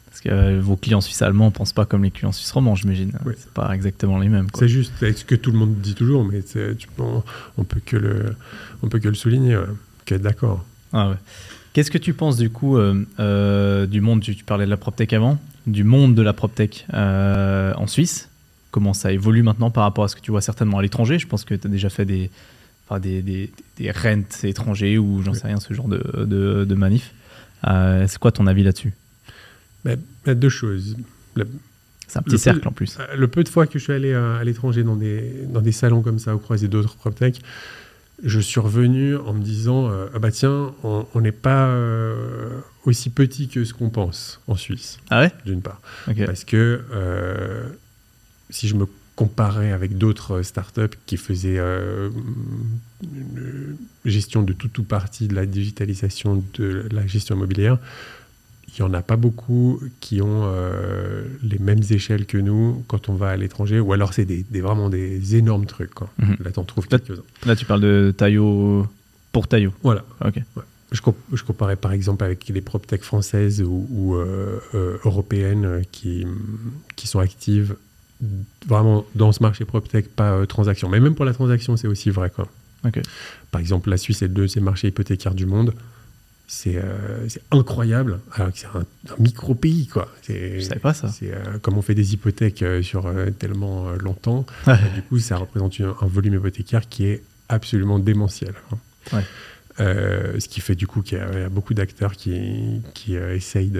Parce que euh, vos clients suisses allemands ne pensent pas comme les clients suisses romands, j'imagine. Oui. C'est pas exactement les mêmes. C'est juste ce que tout le monde dit toujours, mais tu, on, on peut que le, on peut que le souligner, ouais, qu'être d'accord. Ah ouais. Qu'est-ce que tu penses du coup euh, euh, du monde, tu, tu parlais de la PropTech avant, du monde de la PropTech en Suisse? Comment ça évolue maintenant par rapport à ce que tu vois certainement à l'étranger? Je pense que tu as déjà fait des, enfin, des, des, des rentes étrangers ou j'en sais rien, ce genre de, de, de manif. Euh, c'est quoi ton avis là-dessus? Bah, deux choses. C'est un petit Le cercle peu- en plus. euh, le peu de fois que je suis allé euh, à l'étranger dans des, dans des salons comme ça, ou croiser d'autres PropTech, je suis revenu en me disant euh, ah bah tiens, on n'est pas euh, aussi petit que ce qu'on pense en Suisse, Ah ouais? D'une part. Parce que si je me comparais avec d'autres startups qui faisaient euh, une gestion de tout ou partie de la digitalisation de la gestion immobilière, il n'y en a pas beaucoup qui ont euh, les mêmes échelles que nous quand on va à l'étranger, ou alors c'est des, des- vraiment des énormes trucs. Quoi. Mhm. Là, t'en trouves quelques-uns. Là, tu parles de Taillot pour Taillot. Voilà. Ok. Je, comp- je comparais par exemple avec les PropTech françaises ou, ou, euh, euh, européennes euh, qui, qui sont actives vraiment dans ce marché PropTech, pas euh, transaction. Mais même pour la transaction, c'est aussi vrai. Quoi. Par exemple, la Suisse est le deuxième marché hypothécaire du monde. C'est euh, c'est incroyable, alors que c'est un, un micro-pays. quoi. C'est- Je savais pas ça. C'est euh, comme on fait des hypothèques euh, sur euh, tellement euh, longtemps, du coup, ça représente un, un volume hypothécaire qui est absolument démentiel. hein. Ouais. Euh, ce qui fait du coup qu'il y a, beaucoup d'acteurs qui, qui euh, essayent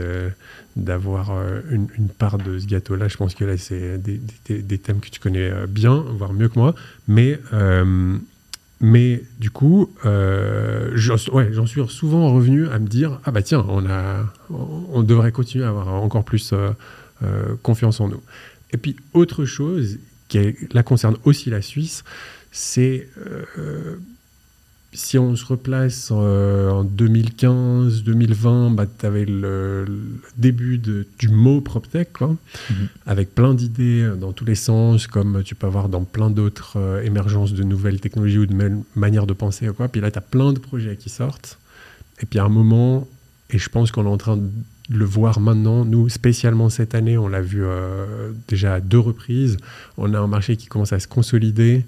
d'avoir euh, une, part de ce gâteau-là. Je pense que là, c'est des, thèmes que tu connais bien, voire mieux que moi. Mais, mais du coup, j'en suis souvent revenu à me dire ah bah tiens, on, a, on devrait continuer à avoir encore plus confiance en nous. Et puis, autre chose qui est- là concerne aussi la Suisse, c'est si on se replace euh, en 2015-2020, bah, tu avais le, le début de- du mot PropTech, quoi, Mhm. avec plein d'idées euh, dans tous les sens, comme tu peux avoir dans plein d'autres euh, émergences de nouvelles technologies ou de manières de penser. Quoi. Puis là, tu as plein de projets qui sortent. Et puis à un moment, et je pense qu'on est en train de le voir maintenant, nous, spécialement cette année, on l'a vu euh, déjà à deux reprises, on a un marché qui commence à se consolider,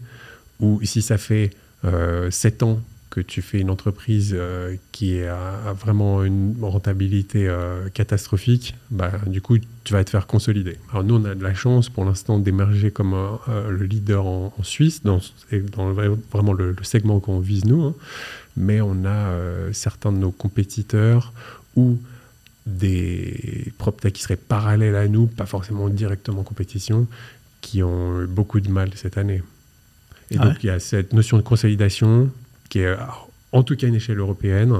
où si ça fait euh, sept ans que tu fais une entreprise euh, qui a, vraiment une rentabilité euh, catastrophique, bah, du coup, tu vas te faire consolider. Alors nous, on a de la chance pour l'instant d'émerger comme euh, le leader en, Suisse, dans, vraiment le, segment qu'on vise nous, hein. mais on a euh, certains de nos compétiteurs ou des PropTech qui seraient parallèles à nous, pas forcément directement en compétition, qui ont eu beaucoup de mal cette année. Et Ah donc, ouais il y a cette notion de consolidation qui est, en tout cas, une échelle européenne,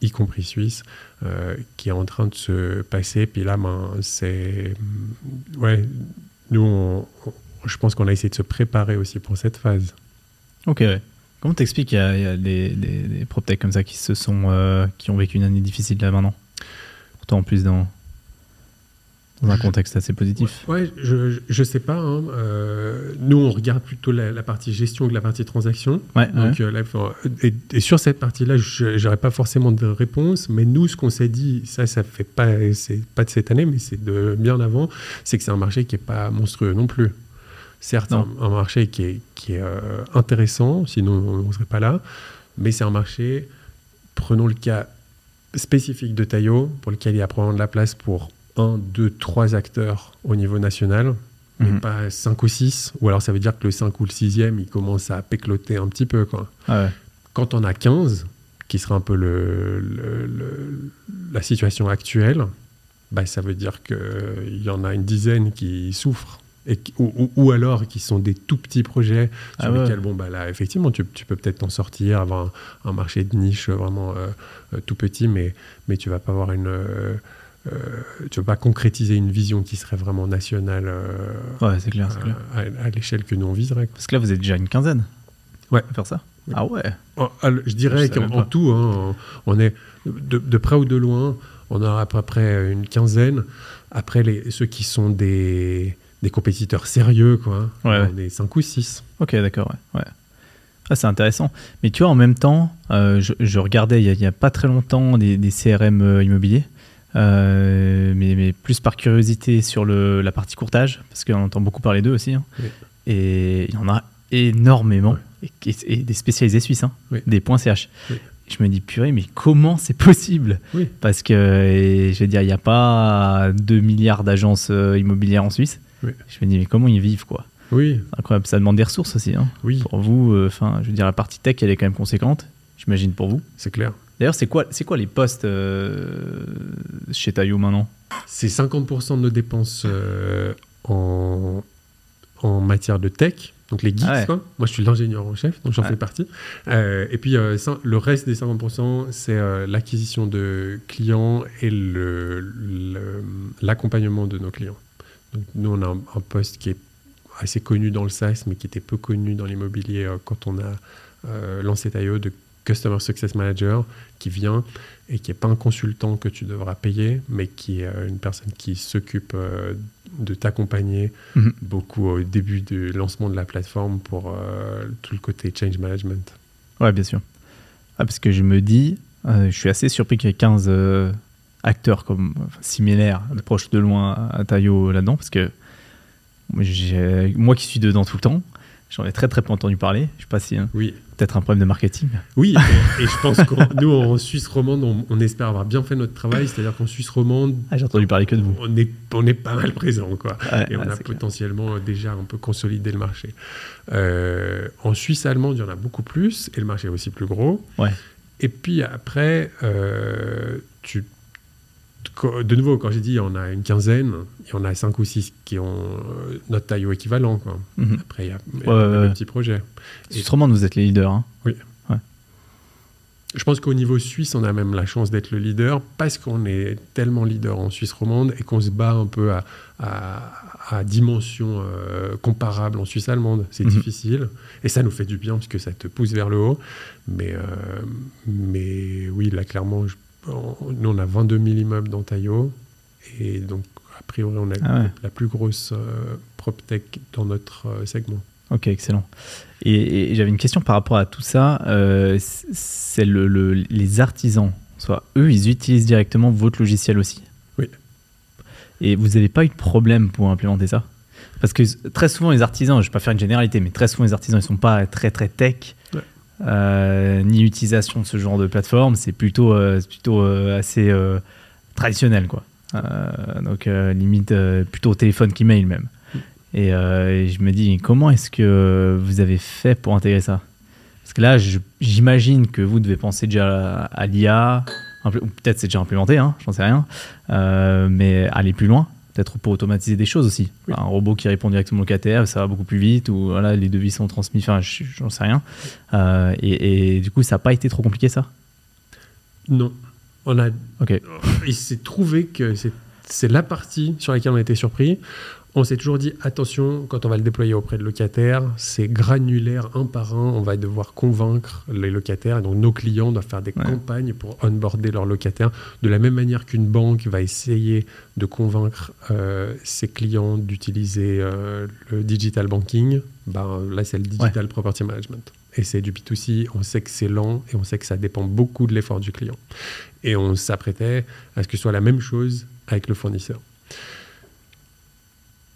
y compris suisse, euh, qui est en train de se passer. Puis là, ben, c'est. Ouais, nous, on- on- je pense qu'on a essayé de se préparer aussi pour cette phase. Ok, ouais. Comment t'expliques qu'il y a, il y a des, des, comme ça qui se sont, euh, qui ont vécu une année difficile là maintenant? Pourtant en plus dans, dans un contexte assez positif. Ouais, je, je, sais pas. hein, euh, nous, on regarde plutôt la, la partie gestion que la partie transaction. Ouais, ouais. Donc, euh, là, et, et sur cette partie-là, je n'aurais pas forcément de réponse, mais nous, ce qu'on s'est dit, ça, ça fait pas, c'est pas de cette année, mais c'est de bien avant, c'est que c'est un marché qui est pas monstrueux non plus. Certes, Non. un, un marché qui est, qui est euh, intéressant, sinon on ne serait pas là, mais c'est un marché, prenons le cas spécifique de Taillot, pour lequel il y a probablement de la place pour un, deux, trois acteurs au niveau national, mais Mhm. pas cinq ou six, ou alors ça veut dire que le 5 ou le 6e, il commence à pécloter un petit peu. Quoi. Ah ouais. Quand on a 15, qui sera un peu le, le- le- la situation actuelle, bah, ça veut dire qu'il y en a une dizaine qui souffrent. Et qui- ou, ou- ou alors qui sont des tout petits projets sur Ah ouais. lesquels, bon, bah, là, effectivement, tu, tu peux peut-être t'en sortir, avoir un, un marché de niche vraiment euh, euh, tout petit, mais, mais tu vas pas avoir une. euh, euh, tu vas pas concrétiser une vision qui serait vraiment nationale euh, Ouais, c'est clair, c'est clair. à, l'échelle que nous on viserait. Parce que là, vous êtes déjà une quinzaine Ouais. à faire ça Ouais. Ah ouais En- Je dirais qu'en tout, hein, on est de, de près ou de loin, on a à peu près une quinzaine. Après, les, ceux qui sont des, des compétiteurs sérieux, quoi, Ouais, on est 5 ou 6. Ok, d'accord, ouais. ouais. Ah, c'est intéressant. Mais tu vois, en même temps, euh, je, je regardais il n'y a, pas très longtemps des, des CRM immobiliers, mais, mais plus par curiosité sur le, la partie courtage, parce qu'on entend beaucoup parler d'eux aussi. hein. Oui. Et il y en a énormément, et, et- et des spécialisés suisses, hein, Oui. des points CH. Je me dis, purée, mais comment c'est possible? Oui. Parce que, je veux dire, il n'y a pas 2 milliards d'agences euh, immobilières en Suisse. Oui. Je me dis, mais comment ils vivent, quoi? Oui, incroyable. Ça demande des ressources aussi. hein. oui, Pour vous, euh, je veux dire, la partie tech, elle est quand même conséquente, j'imagine pour vous. c'est clair. D'ailleurs, c'est quoi, c'est quoi les postes euh, chez Tayo maintenant? C'est 50% de nos dépenses euh, en, en matière de tech. Donc les geeks, Ah ouais. quoi. Moi, je suis l'ingénieur en chef, donc j'en Ouais. fais partie. Euh, et puis, euh, le reste des 50%, c'est euh, l'acquisition de clients et l'accompagnement de nos clients. Donc, nous, on a un, un poste qui est assez connu dans le SaaS, mais qui était peu connu dans l'immobilier quand on a lancé Tayo de Customer Success Manager, qui vient et qui n'est pas un consultant que tu devras payer, mais qui est euh, une personne qui s'occupe euh, de t'accompagner Mhm. beaucoup au début du lancement de la plateforme pour euh, tout le côté change management. Ouais, bien sûr. Ah, parce que je me dis, euh, je suis assez surpris qu'il y ait 15 euh, acteurs comme, enfin, similaires, de proches de loin à Tayo là-dedans, parce que moi, moi qui suis dedans tout le temps, j'en ai très très peu entendu parler. Je sais pas si hein, Oui, peut-être un problème de marketing. oui, et, et je pense que nous en Suisse romande, on, on espère avoir bien fait notre travail, c'est-à-dire qu'en Suisse romande, Ah, j'ai entendu parler que de vous. on est, on est pas mal présent, quoi. Ouais, Et on ouais, a clair. potentiellement déjà un peu consolidé le marché. Euh, en Suisse allemande, il y en a beaucoup plus, et le marché est aussi plus gros. Ouais. Et puis après, euh, tu, de nouveau, quand j'ai dit on a une quinzaine, il y en a cinq ou six qui ont euh, notre taille ou équivalent. Quoi. Mhm. Après, il y a, y Ouais, ouais. petits projets. Et- Sûrement, vous êtes les leaders. hein. Je pense qu'au niveau suisse, on a même la chance d'être le leader parce qu'on est tellement leader en Suisse romande et qu'on se bat un peu à, à- à dimension euh, comparable en Suisse allemande. C'est Mhm. difficile et ça nous fait du bien parce que ça te pousse vers le haut. Mais, euh, mais oui, là, clairement, je- on- nous, on a 22 000 immeubles dans Taillot et donc, a priori, on a Ah ouais. la plus grosse euh, PropTech dans notre euh, segment. Ok, excellent. Et, et j'avais une question par rapport à tout ça. euh, c'est le, le- les artisans, soit eux, ils utilisent directement votre logiciel aussi? Oui. Et vous n'avez pas eu de problème pour implémenter ça? Parce que très souvent, les artisans, je ne vais pas faire une généralité, mais très souvent, les artisans, ils ne sont pas très très tech, Ouais. Euh, ni utilisation de ce genre de plateforme. C'est plutôt, euh, plutôt euh, assez traditionnel, quoi. Donc, limite, plutôt téléphone qu'email même. Et, je me dis, comment est-ce que vous avez fait pour intégrer ça? Parce que là, j'imagine que vous devez penser déjà à, l'IA, ou peut-être c'est déjà implémenté, hein, j'en sais rien, mais aller plus loin, peut-être pour automatiser des choses aussi. Oui. Un robot qui répond directement au locataire, ça va beaucoup plus vite, ou voilà, les devis sont transmis, enfin, je- j'en sais rien. Euh, et, et du coup, ça n'a pas été trop compliqué ça? Non. On a Ok. il s'est trouvé que c'est c'est la partie sur laquelle on a été surpris. On s'est toujours dit attention, quand on va le déployer auprès de locataires, c'est granulaire un par un. On va devoir convaincre les locataires. Et donc nos clients doivent faire des Ouais. campagnes pour onboarder leurs locataires. De la même manière qu'une banque va essayer de convaincre euh, ses clients d'utiliser euh, le digital banking, ben, là c'est le digital property management. Et c'est du B2C, on sait que c'est lent et on sait que ça dépend beaucoup de l'effort du client. Et on s'apprêtait à ce que ce soit la même chose avec le fournisseur.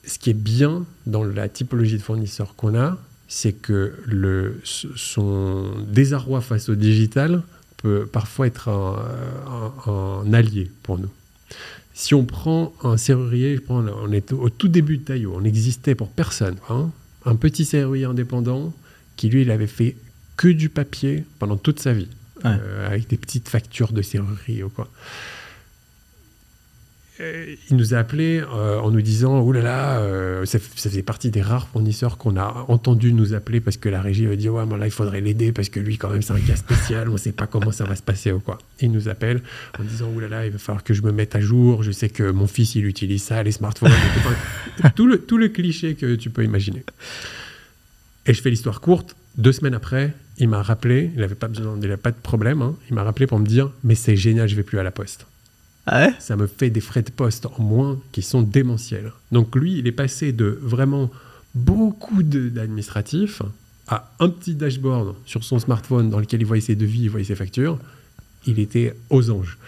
Ce qui est bien dans la typologie de fournisseur qu'on a, c'est que le, son désarroi face au digital peut parfois être un, un- un allié pour nous. Si on prend un serrurier, je prends- on est au tout début de Taillot, on n'existait pour personne. hein. un petit serrurier indépendant qui, lui, il avait fait que du papier pendant toute sa vie, Ouais. euh, avec des petites factures de serrurerie ou quoi. Euh, il nous a appelé euh, en nous disant Ouh là là, ça, ça faisait partie des rares fournisseurs qu'on a entendu nous appeler parce que la régie avait dit Ouais, mais là, il faudrait l'aider parce que lui, quand même, c'est un cas spécial, on ne sait pas comment ça va se passer ou quoi. Il nous appelle en disant Ouh là là, il va falloir que je me mette à jour, je sais que mon fils, il utilise ça, les smartphones, tout, le, tout le cliché que tu peux imaginer. Et je fais l'histoire courte. Deux semaines après, il m'a rappelé, il n'avait pas besoin, il n'avait pas de problème, hein, il m'a rappelé pour me dire Mais c'est génial, je vais plus à la poste Ah ouais? Ça me fait des frais de poste en moins qui sont démentiels. Donc lui, il est passé de vraiment beaucoup d'administratifs à un petit dashboard sur son smartphone dans lequel il voyait ses devis, il voyait ses factures. Il était aux anges.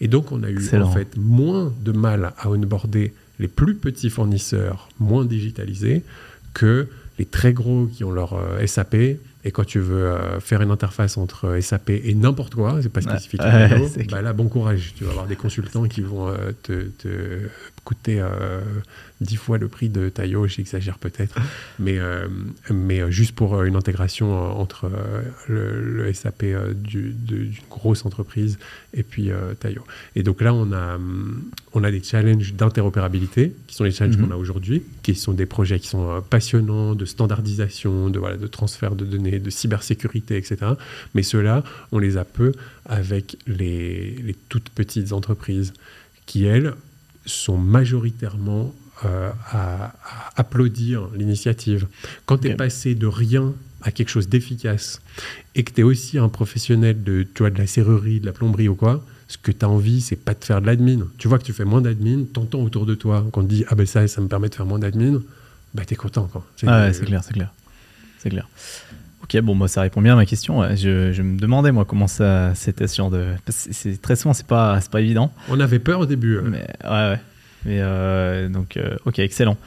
Et donc on a eu Excellent. en fait moins de mal à onboarder les plus petits fournisseurs moins digitalisés que les très gros qui ont leur euh, SAP. Et quand tu veux euh, faire une interface entre SAP et n'importe quoi, c'est pas spécifique. Ouais, à [LAUGHS] Renault, bah là, bon courage. Tu vas avoir des consultants qui vont euh, te, te coûter dix fois le prix de Tayo, j'exagère peut-être, [LAUGHS] mais, mais juste pour une intégration entre le, SAP d'une grosse entreprise et puis Tayo. Et donc là, on a, on a des challenges d'interopérabilité, qui sont les challenges mhm. qu'on a aujourd'hui, qui sont des projets qui sont passionnants, de standardisation, de, voilà, de transfert de données, de cybersécurité, etc. Mais ceux-là, on les a peu avec les, les toutes petites entreprises qui, elles, sont majoritairement euh, à, applaudir l'initiative. Quand tu es passé de rien à quelque chose d'efficace et que tu es aussi un professionnel de, tu vois, de la serrurerie, de la plomberie ou quoi, ce que tu as envie, c'est pas de faire de l'admin. Tu vois que tu fais moins d'admin, t'entends autour de toi, qu'on te dit Ah ben ça, ça me permet de faire moins d'admin, bah t'es content. Quoi. Ah ouais, c'est clair, c'est clair. C'est clair. Ok, bon, moi, ça répond bien à ma question. Je, je me demandais, moi, comment ça, c'était genre de. C'est, très souvent, c'est pas, c'est pas évident. On avait peur au début. Hein. Mais, ouais, ouais. Mais, euh, donc, euh, ok, excellent.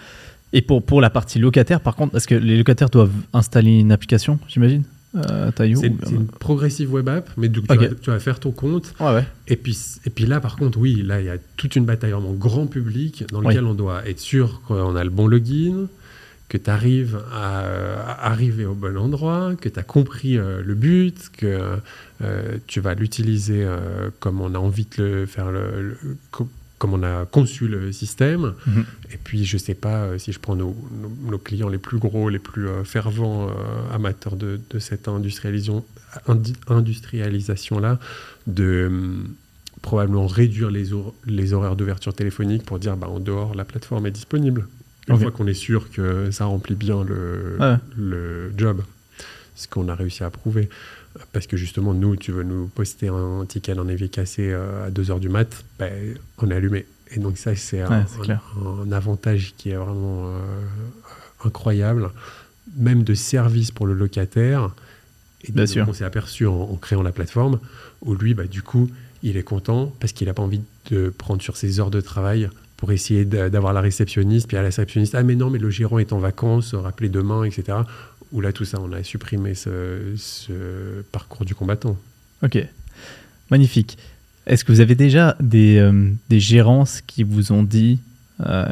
Et pour, pour la partie locataire, par contre, est-ce que les locataires doivent installer une application, j'imagine euh, C'est, une progressive web app, mais du coup, tu, vas, faire ton compte. Ouais, ouais. Et, puis, et puis là, par contre, oui, là, il y a toute une bataille en grand public dans lequel on doit être sûr qu'on a le bon login, que tu arrives à, arriver au bon endroit, que tu as compris euh, le but, que euh, tu vas l'utiliser euh, comme on a envie de le faire, le, comme on a conçu le système. Mhm. Et puis, je sais pas si je prends nos, nos, clients les plus gros, les plus fervents amateurs de, de, cette industrialisation, industrialisation-là, de probablement réduire les, les horaires d'ouverture téléphonique pour dire bah, en dehors, la plateforme est disponible. Une fois qu'on est sûr que ça remplit bien le, le job, ce qu'on a réussi à prouver. Parce que justement, nous, tu veux nous poster un ticket en évier cassé euh, à 2h du mat, ben, on est allumé. Et donc ça, c'est un, avantage qui est vraiment euh, incroyable, même de service pour le locataire. Et donc, on s'est aperçu en, créant la plateforme, où lui, bah, du coup, il est content parce qu'il n'a pas envie de prendre sur ses heures de travail pour essayer d'avoir la réceptionniste, puis à la réceptionniste, ah mais non, mais le gérant est en vacances, rappelez demain, etc. Où là, tout ça, on a supprimé ce, parcours du combattant. Ok, magnifique. Est-ce que vous avez déjà des, euh, des gérances qui vous ont dit, euh,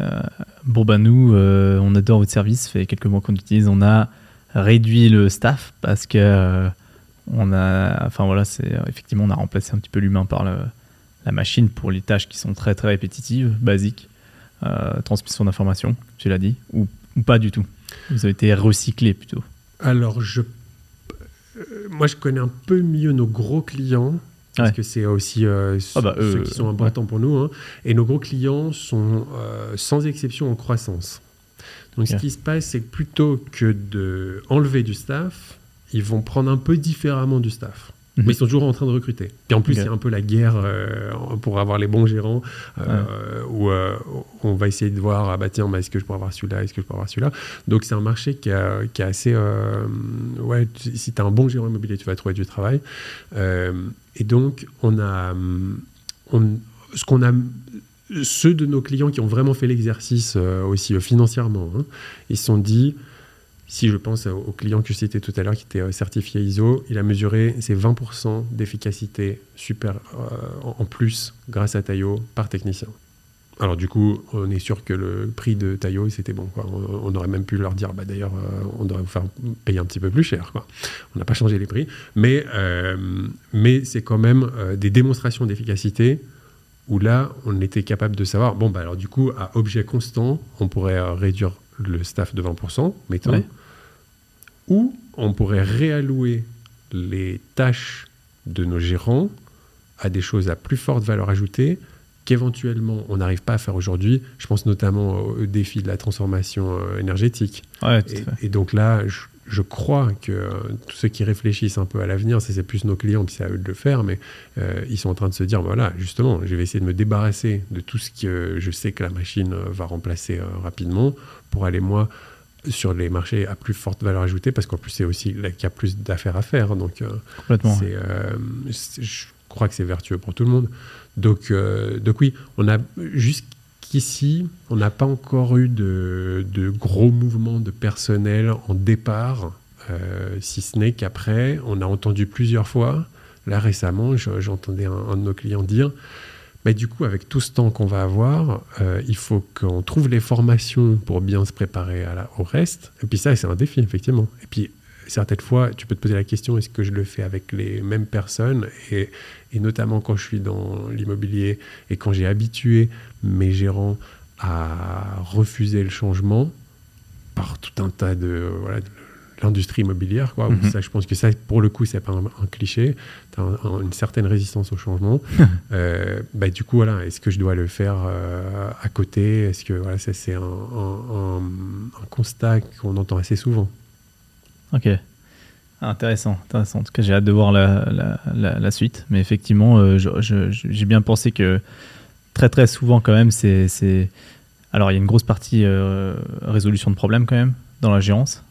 bon ben nous, euh, on adore votre service, fait quelques mois qu'on utilise, on a réduit le staff parce que on a, enfin voilà, c'est effectivement on a remplacé un petit peu l'humain par le, la machine pour les tâches qui sont très très répétitives, basiques, euh, transmission d'informations, tu l'as dit, ou, pas du tout Vous avez été recyclé plutôt Alors, je, euh, moi je connais un peu mieux nos gros clients. Parce que c'est aussi euh, ah bah, ceux qui sont importants pour nous. Hein. Et nos gros clients sont sans exception en croissance. Donc ce qui se passe, c'est que plutôt que d'enlever du staff, ils vont prendre un peu différemment du staff. Mhm. Mais ils sont toujours en train de recruter. Et en plus, il y a un peu la guerre euh, pour avoir les bons gérants, euh, où euh, on va essayer de voir, ah bah tiens, bah, est-ce que je pourrais avoir celui-là, est-ce que je pourrais avoir celui-là? Donc c'est un marché qui, qui est assez... ouais, si tu as un bon gérant immobilier, tu vas trouver du travail. et donc, on a... On, ce qu'on a ceux de nos clients qui ont vraiment fait l'exercice aussi financièrement, hein, ils se sont dit, si je pense au client que je citais tout à l'heure qui était euh, certifié ISO, il a mesuré ses 20% d'efficacité super euh, en plus grâce à Tayo par technicien. Alors du coup, on est sûr que le prix de Tayo, c'était bon. On, aurait même pu leur dire, bah, d'ailleurs, euh, on devrait vous faire payer un petit peu plus cher. On n'a pas changé les prix. Mais, mais c'est quand même des démonstrations d'efficacité où là, on était capable de savoir, bon, bah, alors du coup, à objet constant, on pourrait réduire le staff de 20%, mettons, ou on pourrait réallouer les tâches de nos gérants à des choses à plus forte valeur ajoutée qu'éventuellement on n'arrive pas à faire aujourd'hui. Je pense notamment au défi de la transformation euh, énergétique. et, donc là, je, crois que euh, tous ceux qui réfléchissent un peu à l'avenir, c'est plus nos clients, puis c'est à eux de le faire, mais euh, ils sont en train de se dire, voilà, justement, je vais essayer de me débarrasser de tout ce que je sais que la machine va remplacer rapidement pour aller, moi, sur les marchés à plus forte valeur ajoutée, parce qu'en plus, c'est aussi qu'il y a plus d'affaires à faire. Donc, euh, euh, je crois que c'est vertueux pour tout le monde. Donc, euh, donc oui, on a jusqu'ici, on n'a pas encore eu de, de, gros mouvements de personnel en départ, si ce n'est qu'après, on a entendu plusieurs fois, là récemment, j'entendais un, un, de nos clients dire, bah, du coup, avec tout ce temps qu'on va avoir, euh, il faut qu'on trouve les formations pour bien se préparer au reste. Et puis ça, c'est un défi, effectivement. Et puis, certaines fois, tu peux te poser la question, est-ce que je le fais avec les mêmes personnes? Et, et notamment quand je suis dans l'immobilier et quand j'ai habitué mes gérants à refuser le changement par tout un tas de... Voilà, de l'industrie immobilière, quoi. Mhm. Ça, je pense que ça, pour le coup, c'est pas un, un cliché. Tu as une certaine résistance au changement. [LAUGHS] Euh, bah, du coup, voilà, est-ce que je dois le faire euh, à côté? Est-ce que voilà, ça c'est un, constat qu'on entend assez souvent. Ok. Intéressant, intéressant. En tout cas, j'ai hâte de voir la, la, la- la suite. Mais effectivement, euh, j'ai bien pensé que très très souvent, quand même, c'est. c'est- Alors, il y a une grosse partie résolution de problèmes, quand même, dans la gérance.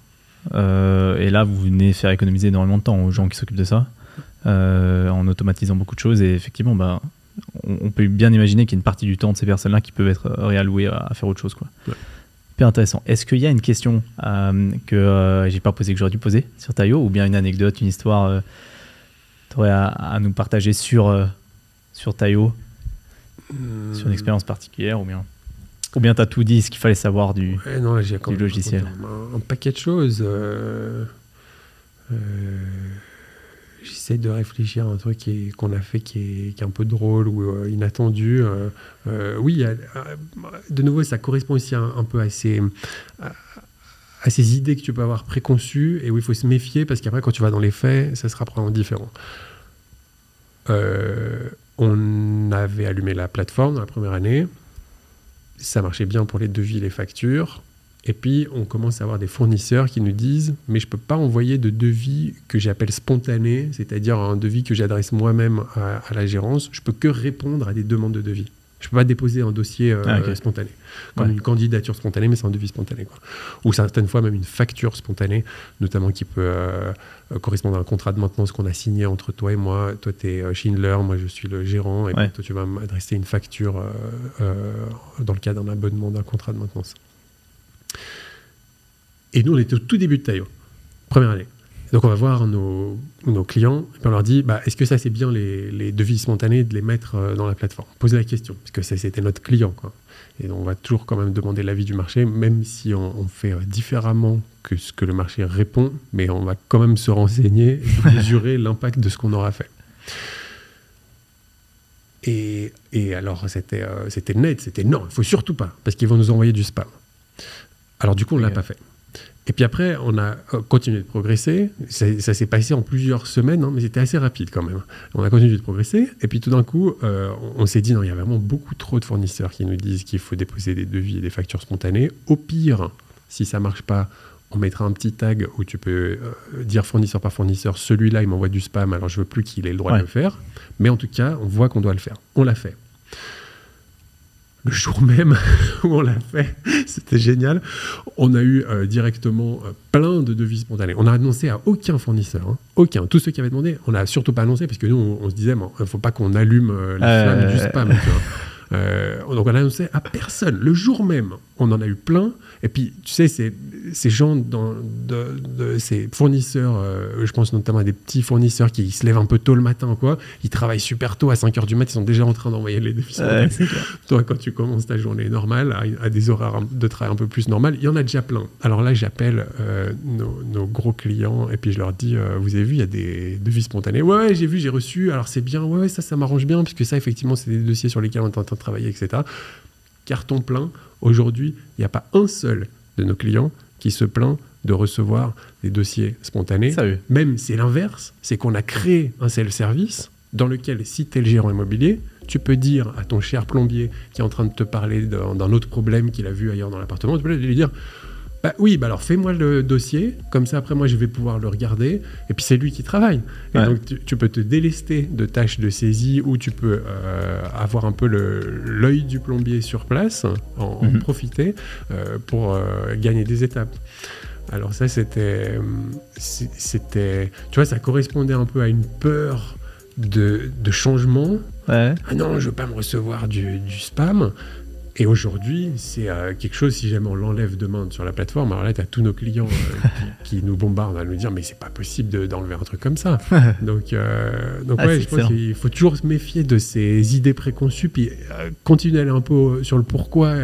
Euh, et là, vous venez faire économiser énormément de temps aux gens qui s'occupent de ça, euh, en automatisant beaucoup de choses. Et effectivement, bah, on, on peut bien imaginer qu'il y a une partie du temps de ces personnes-là qui peuvent être réallouées à, à faire autre chose. Quoi. Ouais. Intéressant. Est-ce qu'il y a une question euh, que euh, j'ai pas posée que j'aurais dû poser sur Tayo, ou bien une anecdote, une histoire euh, tu aurais à, à nous partager sur, sur Tayo, sur une expérience particulière, ou bien, ou bien tu as tout dit ce qu'il fallait savoir du. Ouais, non, quand logiciel. Un, un paquet de choses. euh, euh, J'essaie de réfléchir à un truc qu'on a fait qui est, qui est un peu drôle ou euh, inattendu. oui, de nouveau, ça correspond aussi un, un peu à ces, à, à ces idées que tu peux avoir préconçues et où il faut se méfier parce qu'après, quand tu vas dans les faits, ça sera probablement différent. On avait allumé la plateforme dans la première année. Ça marchait bien pour les devis, les factures. Et puis, on commence à avoir des fournisseurs qui nous disent Mais je ne peux pas envoyer de devis que j'appelle spontané, c'est-à-dire un devis que j'adresse moi-même à, à la gérance. Je peux que répondre à des demandes de devis. Je ne peux pas déposer un dossier euh, Ah, spontané, comme Ouais. une candidature spontanée, mais c'est un devis spontané. Quoi. Ou certaines fois, même une facture spontanée, notamment qui peut euh, euh, correspondre à un contrat de maintenance qu'on a signé entre toi et moi. Toi, tu es Schindler, moi, je suis le gérant, et Ouais. toi, tu vas m'adresser une facture euh, dans le cadre d'un abonnement d'un contrat de maintenance. Et nous, on était au tout début de Taillot, première année. Donc, on va voir nos, nos clients, et on leur dit bah, est-ce que ça, c'est bien les, les devis spontanés de les mettre euh, dans la plateforme? Poser la question, parce que ça, c'était notre client. Quoi. Et on va toujours quand même demander l'avis du marché, même si on, on fait euh, différemment que ce que le marché répond, mais on va quand même se renseigner et mesurer l'impact de ce qu'on aura fait. Et, et alors, c'était euh, net, c'était non, il faut surtout pas, parce qu'ils vont nous envoyer du spam. Alors, du coup, on l'a Ok. pas fait. Et puis après, on a euh, continué de progresser. Ça, ça s'est passé en plusieurs semaines, hein, mais c'était assez rapide quand même. On a continué de progresser. Et puis tout d'un coup, euh, on, on s'est dit, non, il y a vraiment beaucoup trop de fournisseurs qui nous disent qu'il faut déposer des devis et des factures spontanées. Au pire, si ça marche pas, on mettra un petit tag où tu peux euh, dire fournisseur par fournisseur, celui-là, il m'envoie du spam, alors je veux plus qu'il ait le droit Ouais. de le faire. Mais en tout cas, on voit qu'on doit le faire. On l'a fait. Le jour même [LAUGHS] où on l'a fait, c'était génial. On a eu euh, directement euh, plein de devis spontanés. On n'a annoncé à aucun fournisseur, hein. aucun. Tous ceux qui avaient demandé, on n'a surtout pas annoncé parce que nous, on, on se disait, il ne faut pas qu'on allume euh, la flamme du spam. tu vois. Donc on a annoncé à personne. Le jour même, on en a eu plein. Et puis, tu sais, ces, ces gens, dans, de, de- ces fournisseurs, euh, je pense notamment à des petits fournisseurs qui se lèvent un peu tôt le matin, quoi. Ils travaillent super tôt, à 5h du mat, ils sont déjà en train d'envoyer les devis. spontanés. Ouais. Toi, quand tu commences ta journée normale, à, à des horaires de travail un peu plus normales, il y en a déjà plein. Alors là, j'appelle euh, nos, nos gros clients et puis je leur dis euh, Vous avez vu, il y a des devis spontanés. Ouais, ouais, j'ai vu, j'ai reçu. Alors c'est bien. Ouais, ouais, ça, ça m'arrange bien, puisque ça, effectivement, c'est des dossiers sur lesquels on est en train de travailler, etc. Carton plein. Aujourd'hui, il n'y a pas un seul de nos clients qui se plaint de recevoir des dossiers spontanés. Sérieux. Même c'est l'inverse, c'est qu'on a créé un self-service dans lequel, si tu es le gérant immobilier, tu peux dire à ton cher plombier qui est en train de te parler d'un d'un autre problème qu'il a vu ailleurs dans l'appartement, tu peux lui dire bah oui, bah alors fais-moi le dossier, comme ça après moi je vais pouvoir le regarder, et puis c'est lui qui travaille. Et Ouais. donc tu, tu peux te délester de tâches de saisie ou tu peux euh, avoir un peu l'œil du plombier sur place, en, en Mhm. profiter euh, pour euh, gagner des étapes. Alors ça c'était, c'était, tu vois, ça correspondait un peu à une peur de, de changement. Ouais. Ah non, je veux pas me recevoir du, du spam. Et aujourd'hui, c'est euh, quelque chose, si jamais on l'enlève demain sur la plateforme, alors là, tu as tous nos clients euh, [LAUGHS] qui, qui nous bombardent à nous dire mais c'est pas possible de- d'enlever un truc comme ça. [LAUGHS] donc, euh, donc Ah, ouais, je pense qu'il faut toujours se méfier de ces idées préconçues, puis euh, continuer à aller un peu sur le pourquoi.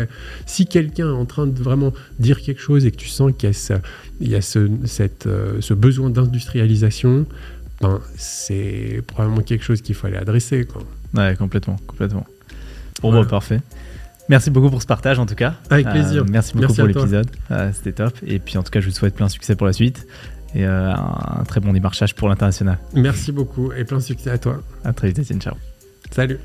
Si quelqu'un est en train de vraiment dire quelque chose et que tu sens qu'il y a ce, il y a ce, cette, euh, ce besoin d'industrialisation, ben, c'est probablement quelque chose qu'il faut aller adresser. Quoi. Ouais, complètement, complètement. Bon, Voilà. bah, parfait. Merci beaucoup pour ce partage en tout cas. Avec Euh, plaisir. merci beaucoup Merci pour l'épisode. Euh, C'était top. Et puis en tout cas, je vous souhaite plein de succès pour la suite et euh, un, un très bon démarchage pour l'international. Merci beaucoup et plein de succès à toi. À très vite, Étienne. Ciao. Salut